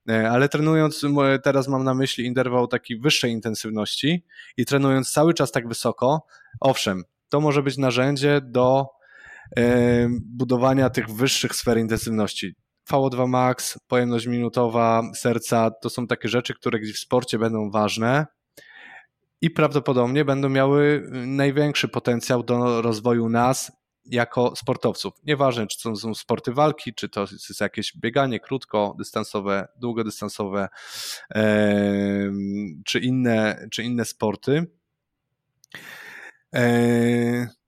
e, ale trenując, teraz mam na myśli interwał takiej wyższej intensywności i trenując cały czas tak wysoko, owszem, to może być narzędzie do e, budowania tych wyższych sfer intensywności. VO2 max, pojemność minutowa serca, to są takie rzeczy, które gdzieś w sporcie będą ważne i prawdopodobnie będą miały największy potencjał do rozwoju nas jako sportowców. Nieważne, czy to są sporty walki, czy to jest jakieś bieganie krótkodystansowe, długodystansowe, czy inne, czy inne sporty.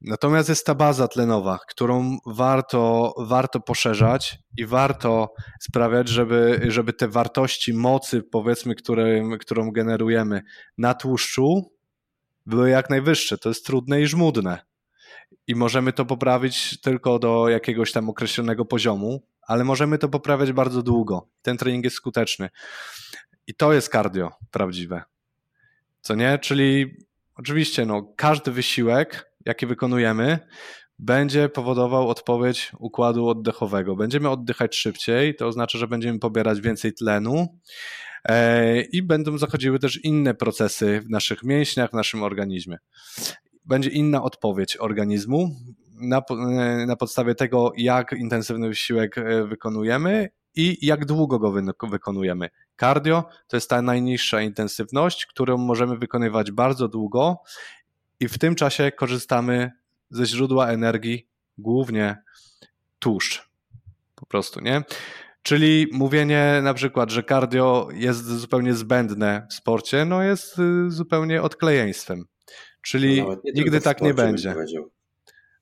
Natomiast jest ta baza tlenowa, którą warto, warto poszerzać i warto sprawiać, żeby, żeby te wartości mocy, powiedzmy, które, którą generujemy na tłuszczu, były jak najwyższe. To jest trudne i żmudne i możemy to poprawić tylko do jakiegoś tam określonego poziomu, ale możemy to poprawiać bardzo długo. Ten trening jest skuteczny. I to jest cardio prawdziwe. Co nie? Czyli oczywiście no, każdy wysiłek, jaki wykonujemy, będzie powodował odpowiedź układu oddechowego. Będziemy oddychać szybciej, to oznacza, że będziemy pobierać więcej tlenu e, i będą zachodziły też inne procesy w naszych mięśniach, w naszym organizmie będzie inna odpowiedź organizmu na, e, na podstawie tego, jak intensywny wysiłek e, wykonujemy i jak długo go wykonujemy. Cardio to jest ta najniższa intensywność, którą możemy wykonywać bardzo długo i w tym czasie korzystamy ze źródła energii, głównie tłuszcz. Po prostu, nie? Czyli mówienie na przykład, że cardio jest zupełnie zbędne w sporcie, no jest y, zupełnie odklejeństwem. Czyli no nigdy tak nie będzie.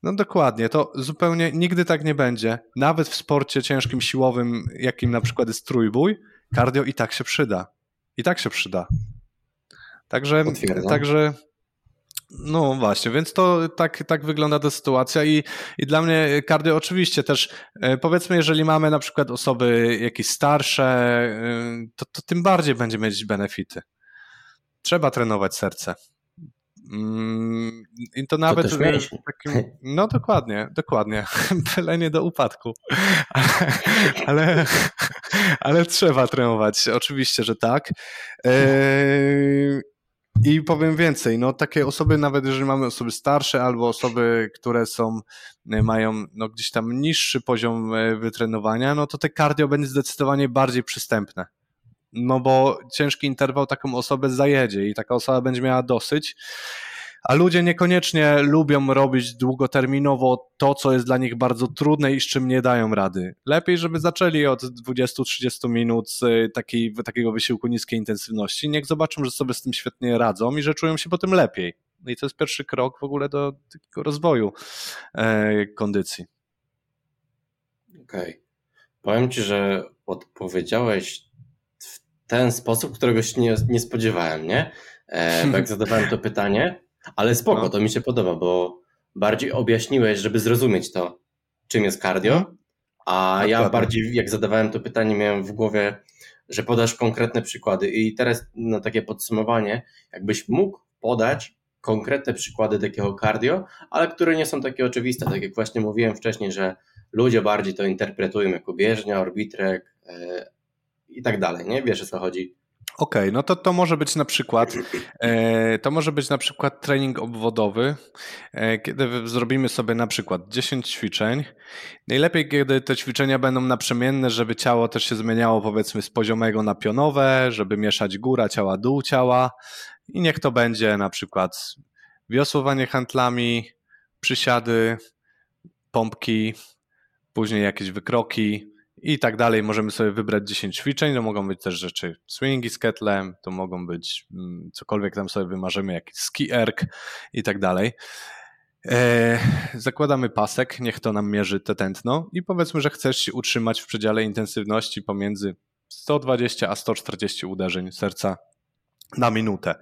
No dokładnie, to zupełnie nigdy tak nie będzie. Nawet w sporcie ciężkim, siłowym, jakim na przykład jest trójbój, cardio i tak się przyda. I tak się przyda. Także, także no właśnie, więc to tak, tak wygląda ta sytuacja i, i dla mnie cardio oczywiście też, e, powiedzmy, jeżeli mamy na przykład osoby jakieś starsze, e, to, to tym bardziej będzie mieć benefity. Trzeba trenować serce. Mm, I to nawet to takim, no dokładnie, dokładnie. Byle do upadku. Ale, ale, ale, trzeba trenować, oczywiście, że tak. I powiem więcej, no takie osoby, nawet jeżeli mamy osoby starsze albo osoby, które są, mają no, gdzieś tam niższy poziom e, wytrenowania, no to te cardio będzie zdecydowanie bardziej przystępne no bo ciężki interwał taką osobę zajedzie i taka osoba będzie miała dosyć. A ludzie niekoniecznie lubią robić długoterminowo to, co jest dla nich bardzo trudne i z czym nie dają rady. Lepiej, żeby zaczęli od 20-30 minut takiej, takiego wysiłku niskiej intensywności. Niech zobaczą, że sobie z tym świetnie radzą i że czują się potem lepiej. No I to jest pierwszy krok w ogóle do takiego rozwoju e, kondycji. Okej. Okay. Powiem Ci, że odpowiedziałeś ten sposób, którego się nie, nie spodziewałem, nie? E, jak zadawałem to pytanie, ale spoko, no. to mi się podoba, bo bardziej objaśniłeś, żeby zrozumieć to, czym jest cardio, a ja bardziej, jak zadawałem to pytanie, miałem w głowie, że podasz konkretne przykłady. I teraz na takie podsumowanie, jakbyś mógł podać konkretne przykłady takiego cardio, ale które nie są takie oczywiste. Tak jak właśnie mówiłem wcześniej, że ludzie bardziej to interpretują jako bieżnia, orbitrek, i tak dalej, nie? Wiesz o co chodzi. Okej, okay, no to to może być na przykład e, to może być na przykład trening obwodowy, e, kiedy zrobimy sobie na przykład 10 ćwiczeń. Najlepiej, kiedy te ćwiczenia będą naprzemienne, żeby ciało też się zmieniało powiedzmy z poziomego na pionowe, żeby mieszać góra ciała, dół ciała i niech to będzie na przykład wiosłowanie handlami, przysiady, pompki, później jakieś wykroki, i tak dalej. Możemy sobie wybrać 10 ćwiczeń, to mogą być też rzeczy swingi z ketlem, to mogą być mm, cokolwiek tam sobie wymarzymy, jakiś ski erg i tak dalej. E, zakładamy pasek, niech to nam mierzy te tętno i powiedzmy, że chcesz się utrzymać w przedziale intensywności pomiędzy 120 a 140 uderzeń serca na minutę.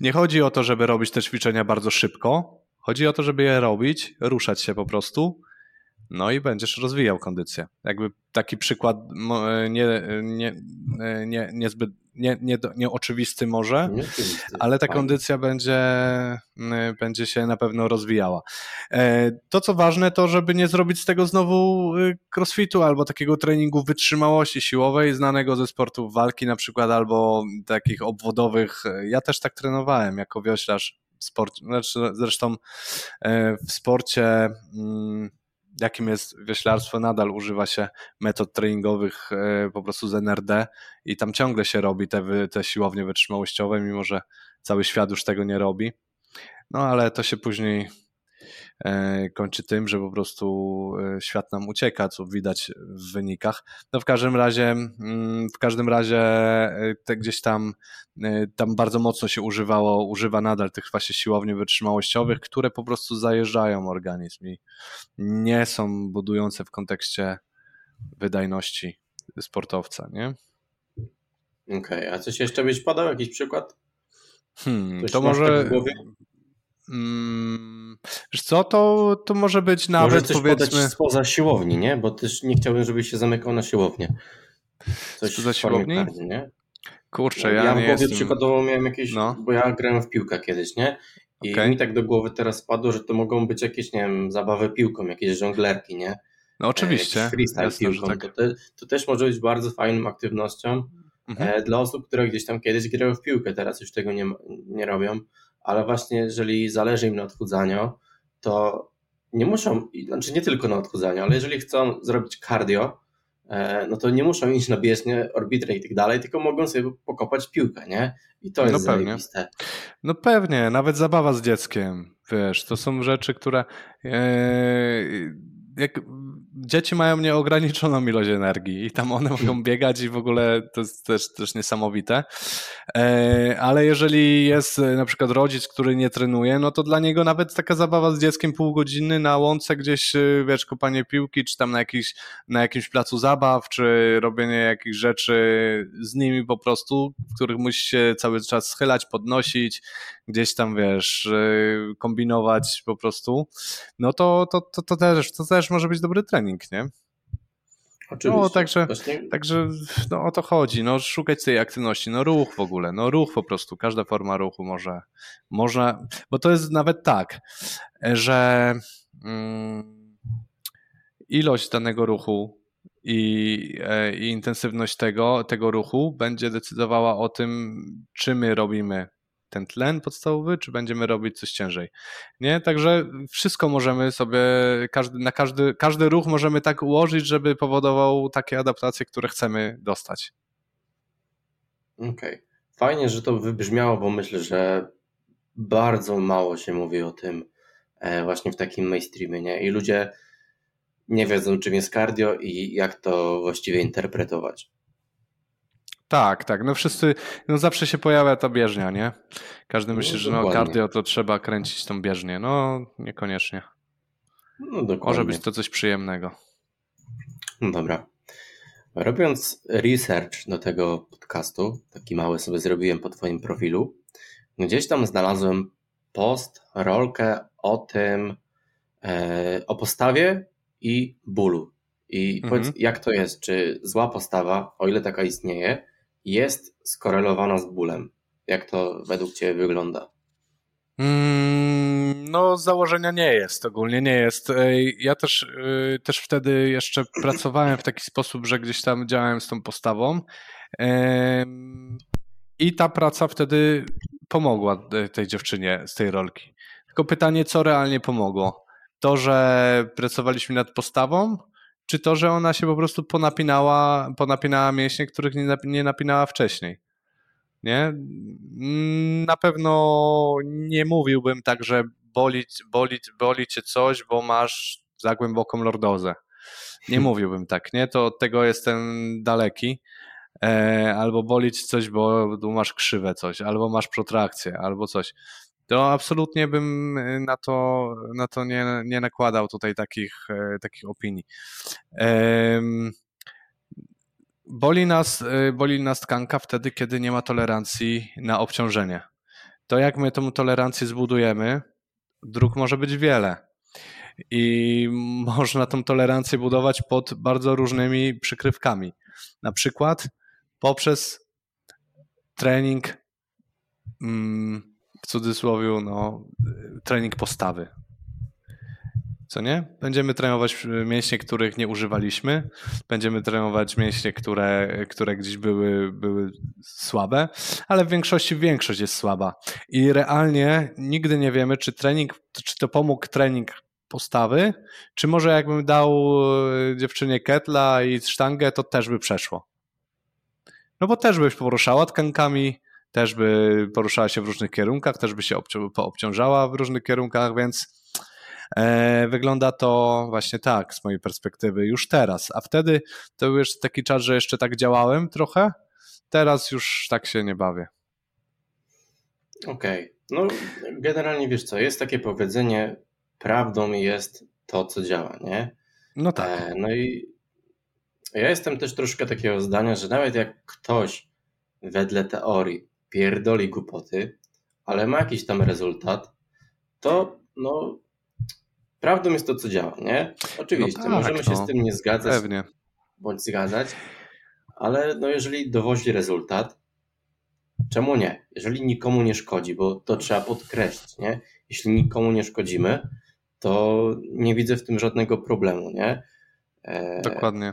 Nie chodzi o to, żeby robić te ćwiczenia bardzo szybko, chodzi o to, żeby je robić, ruszać się po prostu no i będziesz rozwijał kondycję. Jakby taki przykład nie, nie, nie, niezbyt nie, nie, nieoczywisty może, ale ta kondycja będzie, będzie się na pewno rozwijała. E, to, co ważne, to żeby nie zrobić z tego znowu y, crossfitu albo takiego treningu wytrzymałości siłowej, znanego ze sportów walki na przykład, albo takich obwodowych. Ja też tak trenowałem jako wioślarz. Sport, znaczy, zresztą e, w sporcie mm, jakim jest wioślarstwo, nadal używa się metod treningowych e, po prostu z NRD i tam ciągle się robi te, te siłownie wytrzymałościowe, mimo że cały świat już tego nie robi. No ale to się później kończy tym, że po prostu e, świat nam ucieka, co widać w wynikach. No w każdym razie, mm, w każdym razie e, te gdzieś tam, tam bardzo mocno się używało, używa nadal tych właśnie siłowni wytrzymałościowych, które po prostu zajeżdżają organizm i nie są budujące w kontekście wydajności sportowca, nie? Okej, okay, a coś jeszcze byś podał? Jakiś przykład? Hmm, to może... Mm, wiesz co, to, to może być nawet może coś powiedzmy... podać spoza siłowni, nie? Bo też nie chciałbym, żebyś się zamykał na siłownię. Coś spoza siłowni? Kardy, nie? Kurczę, ja, ja nie jestem... przykładowo miałem jakieś, no. bo ja grałem w piłkę kiedyś, nie? I okay. mi tak do głowy teraz padło, że to mogą być jakieś, nie wiem, zabawy piłką, jakieś żonglerki, nie? No oczywiście. E, freestyle Jasne, piłką. Tak. To, te, to, też może być bardzo fajną aktywnością mhm. e, dla osób, które gdzieś tam kiedyś grały w piłkę, teraz już tego nie, nie robią ale właśnie jeżeli zależy im na odchudzaniu, to nie muszą, znaczy nie tylko na odchudzaniu, ale jeżeli chcą zrobić cardio, e, no to nie muszą iść na bieżnię, orbitę i tak dalej, tylko mogą sobie pokopać piłkę, nie? I to jest no pewnie. zajebiste. No pewnie, nawet zabawa z dzieckiem, wiesz, to są rzeczy, które e, jak dzieci mają nieograniczoną ilość energii i tam one mogą biegać i w ogóle to jest też, też niesamowite. E, ale jeżeli jest na przykład rodzic, który nie trenuje, no to dla niego nawet taka zabawa z dzieckiem pół godziny na łące gdzieś, e, wiesz, kopanie piłki, czy tam na, jakiś, na jakimś placu zabaw, czy robienie jakichś rzeczy z nimi po prostu, w których musi się cały czas schylać, podnosić, gdzieś tam, wiesz, e, kombinować po prostu, no to, to, to, to, też, to też może być dobry trening, nie? Oczywiście. No, także, także no, o to chodzi, no, szukać tej aktywności, no ruch w ogóle, no ruch po prostu, każda forma ruchu może, można, bo to jest nawet tak, że mm, ilość danego ruchu i, e, i intensywność tego, tego ruchu będzie decydowała o tym, czy my robimy ten tlen podstawowy, czy będziemy robić coś ciężej. Nie? Także wszystko możemy sobie, każdy, na każdy, każdy ruch możemy tak ułożyć, żeby powodował takie adaptacje, które chcemy dostać. Okej. Okay. Fajnie, że to wybrzmiało, bo myślę, że bardzo mało się mówi o tym e, właśnie w takim mainstreamie, nie? I ludzie nie wiedzą, czym jest cardio i jak to właściwie interpretować. Tak, tak. No wszyscy, no zawsze się pojawia ta bieżnia, nie? Każdy no, myśli, że no cardio to trzeba kręcić tą bieżnię. No niekoniecznie. No dokładnie. Może być to coś przyjemnego. No dobra. Robiąc research do tego podcastu, taki mały sobie zrobiłem po Twoim profilu, gdzieś tam znalazłem post, rolkę o tym, e, o postawie i bólu. I mhm. powiedz, jak to jest? Czy zła postawa, o ile taka istnieje, jest skorelowana z bólem. Jak to według Ciebie wygląda? Mm, no, z założenia nie jest, ogólnie nie jest. Ja też, y, też wtedy jeszcze pracowałem w taki sposób, że gdzieś tam działałem z tą postawą. I ta praca wtedy pomogła tej dziewczynie z tej rolki. Tylko pytanie, co realnie pomogło? To, że pracowaliśmy nad postawą, czy to, że ona się po prostu ponapinała, ponapinała mięśnie, których nie napinała wcześniej? Nie? Na pewno nie mówiłbym tak, że boli, boli, boli cię coś, bo masz za głęboką lordozę. Nie mówiłbym tak, nie? To od tego jestem daleki. E, albo bolić coś, bo masz krzywe coś, albo masz protrakcję, albo coś. To absolutnie bym na to, na to nie, nie nakładał tutaj takich, e, takich opinii. Boli nas, y, boli nas tkanka wtedy, kiedy nie ma tolerancji na obciążenie. To jak my tą tolerancję zbudujemy, dróg może być wiele. I można tą tolerancję budować pod bardzo różnymi przykrywkami. Na przykład poprzez trening, mm, w cudzysłowie, no, trening postawy co nie? Będziemy trenować mięśnie, których nie używaliśmy, będziemy trenować mięśnie, które, które gdzieś były, były słabe, ale w większości większość jest słaba. I realnie nigdy nie wiemy, czy trening, czy to pomógł trening postawy, czy może jakbym dał e, dziewczynie ketla i sztangę, to też by przeszło. No bo też byś poruszała tkankami, też by poruszała się w różnych kierunkach, też by się obciążała w różnych kierunkach, więc E, wygląda to właśnie tak z mojej perspektywy już teraz, a wtedy to był jeszcze taki czas, że jeszcze tak działałem trochę, teraz już tak się nie bawię. Okej, okay. no generalnie wiesz co, jest takie powiedzenie, prawdą jest to, co działa, nie? No tak. E, no i ja jestem też troszkę takiego zdania, że nawet jak ktoś wedle teorii pierdoli głupoty, ale ma jakiś tam rezultat, to no Prawdą jest to, co działa, nie? Oczywiście, no tak, możemy się no, z tym nie zgadzać pewnie. bądź zgadzać, ale no jeżeli dowozi rezultat, czemu nie? Jeżeli nikomu nie szkodzi, bo to trzeba podkreślić, nie? Jeśli nikomu nie szkodzimy, to nie widzę w tym żadnego problemu, nie? E... Dokładnie.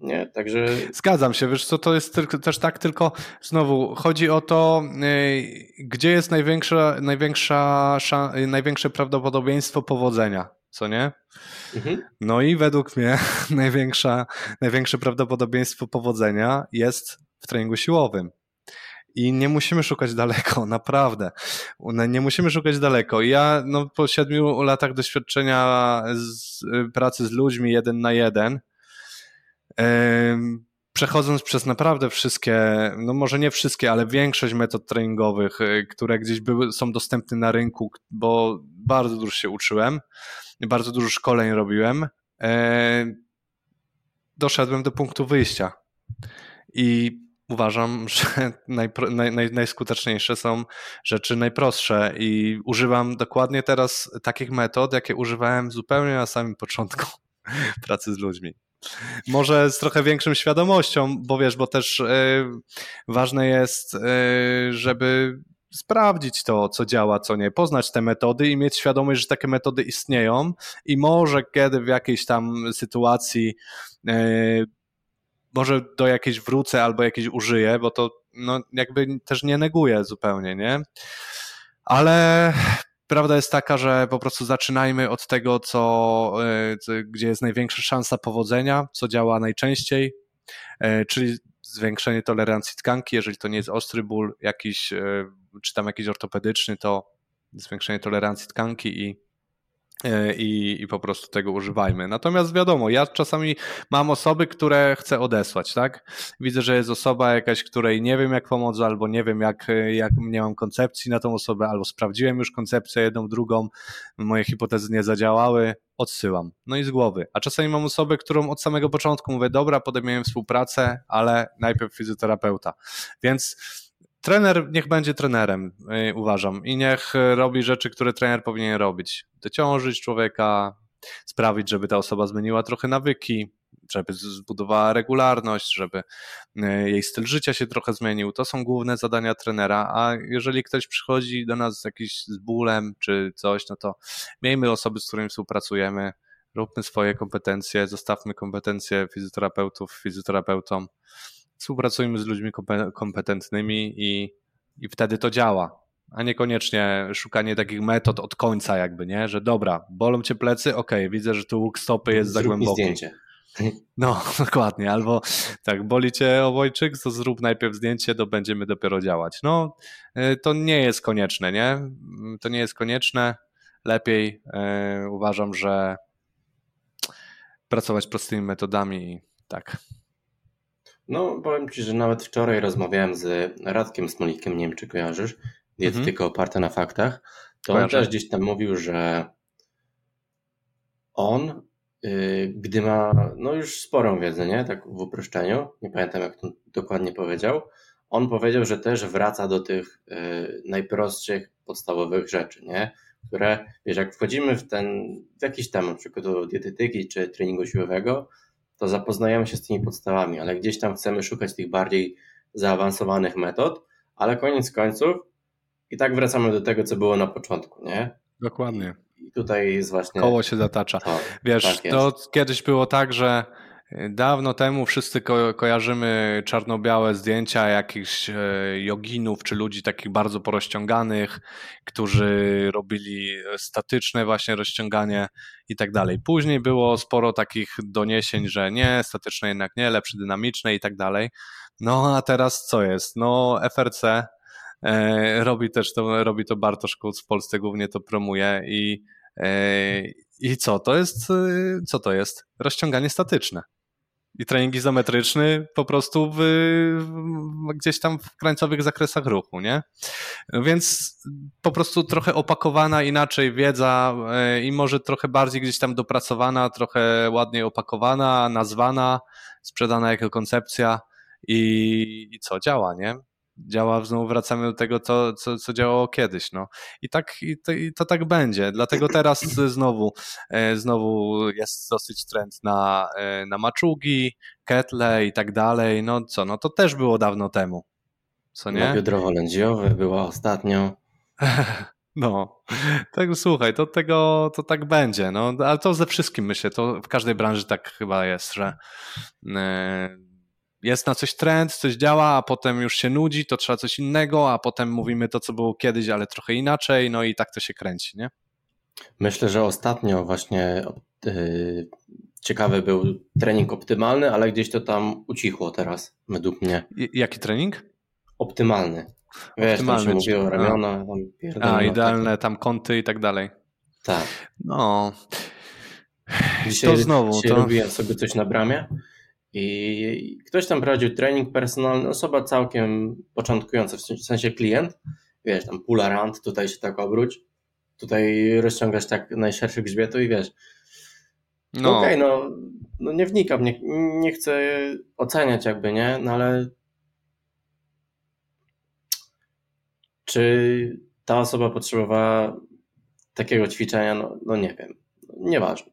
Nie, także. Zgadzam się, wiesz co, to jest tylko, też tak, tylko znowu chodzi o to, yy, gdzie jest największa, największa, największe prawdopodobieństwo powodzenia co nie? Mhm. No i według mnie największa, największe prawdopodobieństwo powodzenia jest w treningu siłowym. I nie musimy szukać daleko, naprawdę. Nie musimy szukać daleko. Ja no, po siedmiu latach doświadczenia z pracy z ludźmi jeden na jeden, przechodząc przez naprawdę wszystkie, no może nie wszystkie, ale większość metod treningowych, y, które gdzieś były, są dostępne na rynku, bo bardzo dużo się uczyłem, bardzo dużo szkoleń robiłem, doszedłem do punktu wyjścia. I uważam, że najpro, naj, naj, najskuteczniejsze są rzeczy najprostsze i używam dokładnie teraz takich metod, jakie używałem zupełnie na samym początku pracy z ludźmi. Może z trochę większą świadomością, bo wiesz, bo też y, ważne jest, y, żeby sprawdzić to, co działa, co nie, poznać te metody i mieć świadomość, że takie metody istnieją i może kiedy w jakiejś tam sytuacji yy, może do jakiejś wrócę albo jakieś użyję, bo to no, jakby też nie neguję zupełnie, nie? Ale prawda jest taka, że po prostu zaczynajmy od tego, co, yy, co gdzie jest największa szansa powodzenia, co działa najczęściej, yy, czyli zwiększenie tolerancji tkanki, jeżeli to nie jest ostry ból jakiś, e, czy tam jakiś ortopedyczny, to zwiększenie tolerancji tkanki i e, i, i po prostu tego używajmy. Natomiast wiadomo, ja czasami mam osoby, które chcę odesłać, tak? Widzę, że jest osoba jakaś, której nie wiem jak pomóc, albo nie wiem jak, jak nie mam koncepcji na tą osobę, albo sprawdziłem już koncepcję jedną, drugą, moje hipotezy nie zadziałały, odsyłam. No i z głowy. A czasami mam osobę, którą od samego początku mówię, dobra, podejmiemy współpracę, ale najpierw fizjoterapeuta. Więc trener niech będzie trenerem, yy, uważam, i niech robi rzeczy, które trener powinien robić. Dociążyć człowieka, sprawić, żeby ta osoba zmieniła trochę nawyki, żeby zbudowała regularność, żeby e, jej styl życia się trochę zmienił. To są główne zadania trenera, a jeżeli ktoś przychodzi do nas z jakiś z bólem czy coś, no to miejmy osoby, z którymi współpracujemy, róbmy swoje kompetencje, zostawmy kompetencje fizjoterapeutów fizjoterapeutom, współpracujmy z ludźmi kompetentnymi i, i wtedy to działa a niekoniecznie szukanie takich metod od końca jakby, nie? Że dobra, bolą cię plecy, okej, okay, widzę, że tu łuk stopy jest Zrób za głęboki. zdjęcie. No, dokładnie. Albo tak, boli cię obojczyk, to zrób najpierw zdjęcie, to będziemy dopiero działać. No, y, to nie jest konieczne, nie? To nie jest konieczne. Lepiej yy, uważam, że pracować prostymi metodami tak. No, powiem Ci, że nawet wczoraj rozmawiałem z Radkiem Smolikiem, nie wiem czy kojarzysz, dietetyka mhm. oparta na faktach, to Kojarzę. on też gdzieś tam mówił, że on, yy, gdy ma no już sporą wiedzę, nie? Tak w uproszczeniu, nie pamiętam jak to dokładnie powiedział, on powiedział, że też wraca do tych yy, najprostszych, podstawowych rzeczy, nie? Które, wiesz, jak wchodzimy w ten, w jakiś temat, na przykład do dietetyki czy treningu siłowego, to zapoznajemy się z tymi podstawami, ale gdzieś tam chcemy szukać tych bardziej zaawansowanych metod, ale koniec końców i tak wracamy do tego, co było na początku, nie? Dokładnie. I tutaj jest właśnie. Koło się zatacza. To, Wiesz, tak to kiedyś było tak, że dawno temu wszyscy ko kojarzymy czarno-białe zdjęcia jakichś e, joginów czy ludzi takich bardzo porozciąganych, którzy robili statyczne właśnie rozciąganie i tak dalej. Później było sporo takich doniesień, że nie, statyczne jednak nie, lepsze dynamiczne i tak dalej. No a teraz co jest? No FRC E, robi też to, robi to Bartosz Kuc w Polsce, głównie to promuje i, e, i co to jest? E, co to jest? Rozciąganie statyczne. I trening izometryczny po prostu w, w, gdzieś tam w krańcowych zakresach ruchu, nie? Więc po prostu trochę opakowana inaczej wiedza i może trochę bardziej gdzieś tam dopracowana, trochę ładniej opakowana, nazwana, sprzedana jako koncepcja i, i co działa, nie? Działa, znowu wracamy do tego, co, co, co działało kiedyś. No. I, tak, i to, i to tak będzie. Dlatego teraz znowu, e, znowu jest dosyć trend na, e, na maczugi, ketle i tak dalej. No co, no to też było dawno temu. Co nie? No, biodrowo-lędziowe było ostatnio. No, tak słuchaj, to tego, to tak będzie, no, ale to ze wszystkim myślę, to w każdej branży tak chyba jest, że e, jest na coś trend, coś działa, a potem już się nudzi, to trzeba coś innego, a potem mówimy to, co było kiedyś, ale trochę inaczej, no i tak to się kręci, nie? Myślę, że ostatnio właśnie yy, ciekawy był trening optymalny, ale gdzieś to tam ucichło teraz, według mnie. I, jaki trening? Optymalny. Wiesz, optymalny, tam się mówiło ramiona, tam A, idealne tam kąty i tak dalej. Tak. No. Dzisiaj, to znowu. Dzisiaj to... robiłem sobie coś na bramie i ktoś tam prowadził trening personalny, osoba całkiem początkująca, w sensie klient, wiesz, tam pula rand, tutaj się tak obróć, tutaj rozciągasz tak najszerszy grzbietu i wiesz, no. okej, okay, no, no nie wnikam, nie, nie chcę oceniać jakby, nie, no ale czy ta osoba potrzebowała takiego ćwiczenia, no, no nie wiem, nieważne.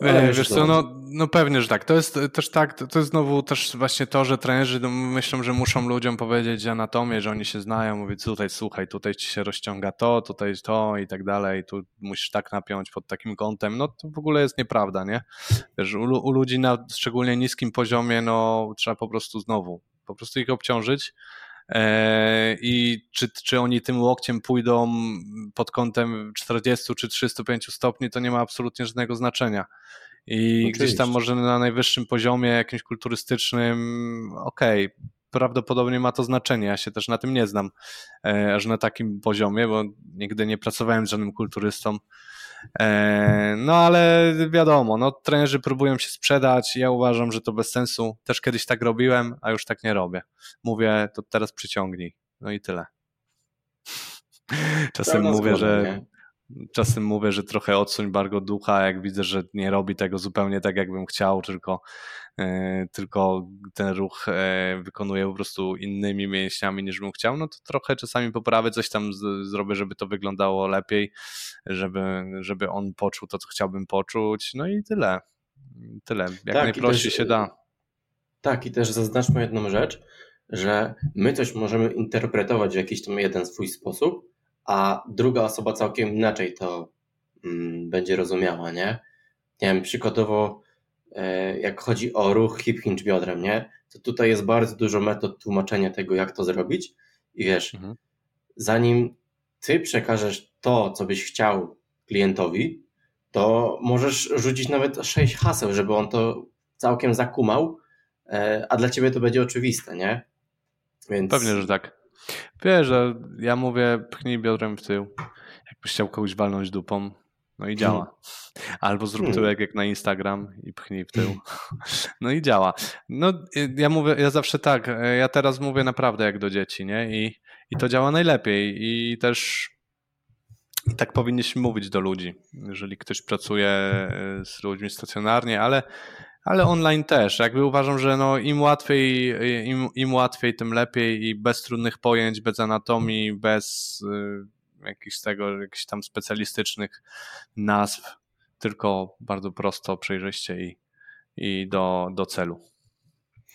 Ale wiesz co, no, no pewnie, że tak. To jest też tak, to jest znowu też właśnie to, że trenerzy no, myślą, że muszą ludziom powiedzieć anatomię, że oni się znają, mówię tutaj słuchaj, tutaj ci się rozciąga to, tutaj to i tak dalej, tu musisz tak napiąć pod takim kątem. No to w ogóle jest nieprawda, nie? Wiesz, u, u ludzi na szczególnie niskim poziomie, no trzeba po prostu znowu, po prostu ich obciążyć i czy, czy oni tym łokciem pójdą pod kątem 40 czy 305 stopni, to nie ma absolutnie żadnego znaczenia. I Oczywiście. gdzieś tam może na najwyższym poziomie jakimś kulturystycznym, okej, okay, prawdopodobnie ma to znaczenie. Ja się też na tym nie znam, e, aż na takim poziomie, bo nigdy nie pracowałem z żadnym kulturystą. E, no ale wiadomo, no, trenerzy próbują się sprzedać. Ja uważam, że to bez sensu. Też kiedyś tak robiłem, a już tak nie robię. Mówię, to teraz przyciągnij. No i tyle. Czasem mówię, że. Czasem mówię, że trochę odsuń Bargo ducha, jak widzę, że nie robi tego zupełnie tak, jakbym chciał, tylko, e, tylko ten ruch e, wykonuje po prostu innymi mięśniami niż bym chciał, no to trochę czasami poprawię, coś tam z, zrobię, żeby to wyglądało lepiej, żeby, żeby on poczuł to, co chciałbym poczuć, no i tyle. Tyle, jak tak, najprościej też, się da. Tak, i też zaznaczmy jedną rzecz, że my coś możemy interpretować w jakiś tam jeden swój sposób, a druga osoba całkiem inaczej to mm, będzie rozumiała, nie? Nie wiem, przykładowo e, jak chodzi o ruch hip hinge biodrem, nie? To tutaj jest bardzo dużo metod tłumaczenia tego, jak to zrobić i wiesz, mhm. zanim ty przekażesz to, co byś chciał klientowi, to możesz rzucić nawet sześć haseł, żeby on to całkiem zakumał, e, a dla ciebie to będzie oczywiste, nie? Więc... Pewnie, że tak. Wiesz, że ja mówię pchnij biodrem w tył, jakbyś chciał kogoś walnąć dupą, no i działa. Hmm. Albo zrób hmm. tyłek jak na Instagram i pchnij w tył. No i działa. No ja mówię, ja zawsze tak, e, ja teraz mówię naprawdę jak do dzieci, nie? I, i to działa najlepiej i też i tak powinniśmy mówić do ludzi, jeżeli ktoś pracuje e, z ludźmi stacjonarnie, ale, ale online też. Jakby uważam, że no im łatwiej, im, im łatwiej, tym lepiej i bez trudnych pojęć, bez anatomii, bez y, jakichś tego, jakichś tam specjalistycznych nazw, tylko bardzo prosto, przejrzyście i, i do, do celu.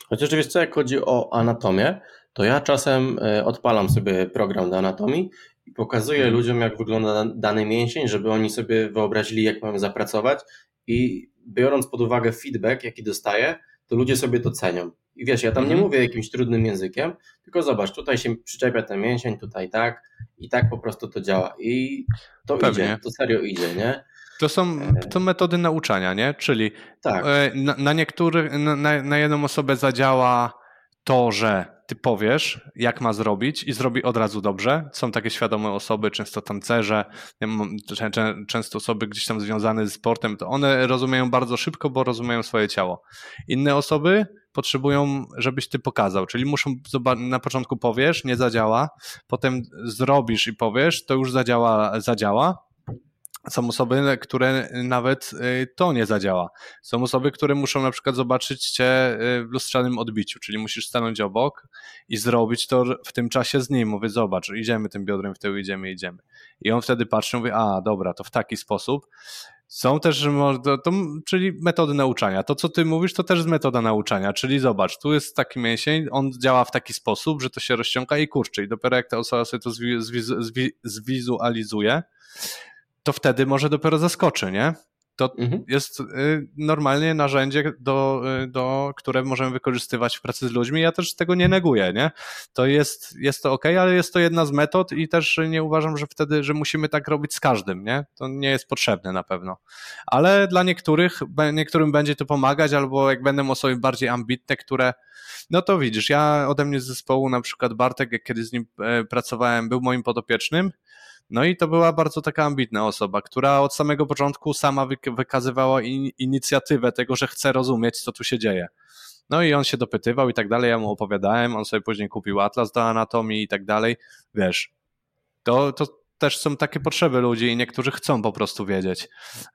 Chociaż wiesz co, jak chodzi o anatomię, to ja czasem e, odpalam sobie program do anatomii i pokazuję mhm. ludziom, jak wygląda dany mięsień, żeby oni sobie wyobrazili, jak mają zapracować i biorąc pod uwagę feedback, jaki dostaję, to ludzie sobie to cenią. I wiesz, ja tam nie mhm. mówię jakimś trudnym językiem, tylko zobacz, tutaj się przyczepia ten mięsień, tutaj tak i tak po prostu to działa. I to Pewnie. idzie, to serio idzie, nie? To są e. to metody nauczania, nie? Czyli tak. E, na, na niektórych, na, na jedną osobę zadziała to, że ty powiesz, jak ma zrobić i zrobi od razu dobrze. Są takie świadome osoby, często tancerze, często osoby gdzieś tam związane z sportem, to one rozumieją bardzo szybko, bo rozumieją swoje ciało. Inne osoby potrzebują, żebyś ty pokazał, czyli muszą na początku powiesz, nie zadziała, potem zrobisz i powiesz, to już zadziała, zadziała, są osoby, które nawet y, to nie zadziała. Są osoby, które muszą na przykład zobaczyć cię y, w lustrzanym odbiciu, czyli musisz stanąć obok i zrobić to w tym czasie z nim. Mówię, zobacz, idziemy tym biodrem w tył, idziemy, idziemy. I on wtedy patrzy, mówi, a dobra, to w taki sposób. Są też, to, czyli metody nauczania. To, co ty mówisz, to też jest metoda nauczania, czyli zobacz, tu jest taki mięsień, on działa w taki sposób, że to się rozciąga i kurczy. I dopiero jak ta osoba sobie to zwizualizuje, to wtedy może dopiero zaskoczy, nie? To mhm. jest y, normalnie narzędzie, do, y, do, które możemy wykorzystywać w pracy z ludźmi. Ja też tego nie neguję, nie? To jest, jest to ok, ale jest to jedna z metod i też nie uważam, że wtedy, że musimy tak robić z każdym, nie? To nie jest potrzebne na pewno. Ale dla niektórych, niektórym będzie to pomagać, albo jak będą osoby bardziej ambitne, które no to widzisz, ja ode mnie z zespołu, na przykład Bartek, jak kiedy z nim e, pracowałem, był moim podopiecznym no i to była bardzo taka ambitna osoba, która od samego początku sama wykazywała in inicjatywę tego, że chce rozumieć, co tu się dzieje. No i on się dopytywał i tak dalej, ja mu opowiadałem, on sobie później kupił atlas do anatomii i tak dalej. Wiesz, to, to też są takie potrzeby ludzi i niektórzy chcą po prostu wiedzieć.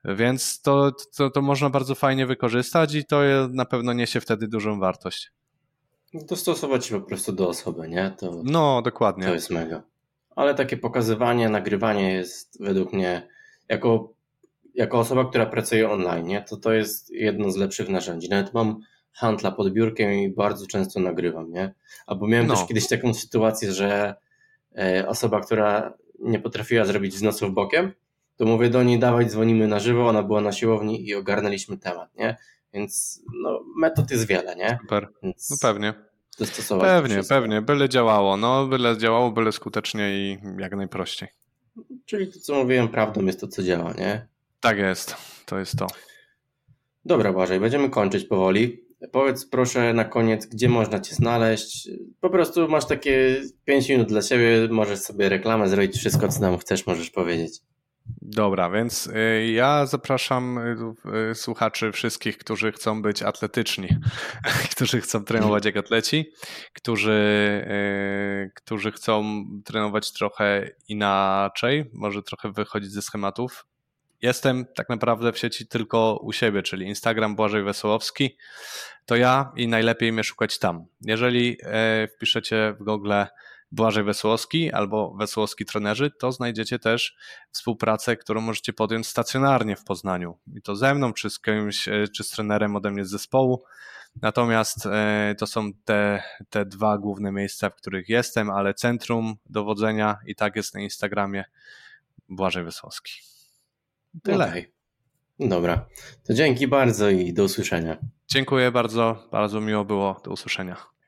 Więc to, to, to można bardzo fajnie wykorzystać i to na pewno niesie wtedy dużą wartość. Dostosować się po prostu do osoby, nie? To, no, dokładnie. To jest mega ale takie pokazywanie, nagrywanie jest według mnie jako, jako osoba, która pracuje online, nie, to to jest jedno z lepszych narzędzi. Nawet mam handla pod biurkiem i bardzo często nagrywam, nie? Albo miałem no. też kiedyś taką sytuację, że e, osoba, która nie potrafiła zrobić wznosów bokiem, to mówię do niej, dawaj, dzwonimy na żywo, ona była na siłowni i ogarnęliśmy temat, nie? Więc no, metod jest wiele, nie? Super, Więc... no pewnie dostosować. Pewnie, pewnie, byle działało, no byle działało, byle skutecznie i jak najprościej. Czyli to, co mówiłem, prawdą jest to, co działa, nie? Tak jest, to jest to. Dobra, Błażej, będziemy kończyć powoli. Powiedz proszę na koniec, gdzie można Cię znaleźć. Po prostu masz takie 5 minut dla siebie, możesz sobie reklamę zrobić, wszystko co nam chcesz, możesz powiedzieć. Dobra, więc y, ja zapraszam y, y, słuchaczy wszystkich, którzy chcą być atletyczni, którzy chcą trenować jak atleci, którzy, którzy chcą trenować trochę inaczej, może trochę wychodzić ze schematów. Jestem tak naprawdę w sieci tylko u siebie, czyli Instagram Błażej Wesołowski. To ja i najlepiej mnie szukać tam. Jeżeli wpiszecie w Google Błażej Wesłowski albo Wesłowski Trenerzy, to znajdziecie też współpracę, którą możecie podjąć stacjonarnie w Poznaniu. I to ze mną, czy z kimś, e, czy z trenerem ode mnie z zespołu. Natomiast e, to są te, te dwa główne miejsca, w których jestem, ale centrum dowodzenia i tak jest na Instagramie Błażej Wysłowski. Tyle. Okay. Dobra, to dzięki bardzo i do usłyszenia. Dziękuję bardzo, bardzo miło było. Do usłyszenia.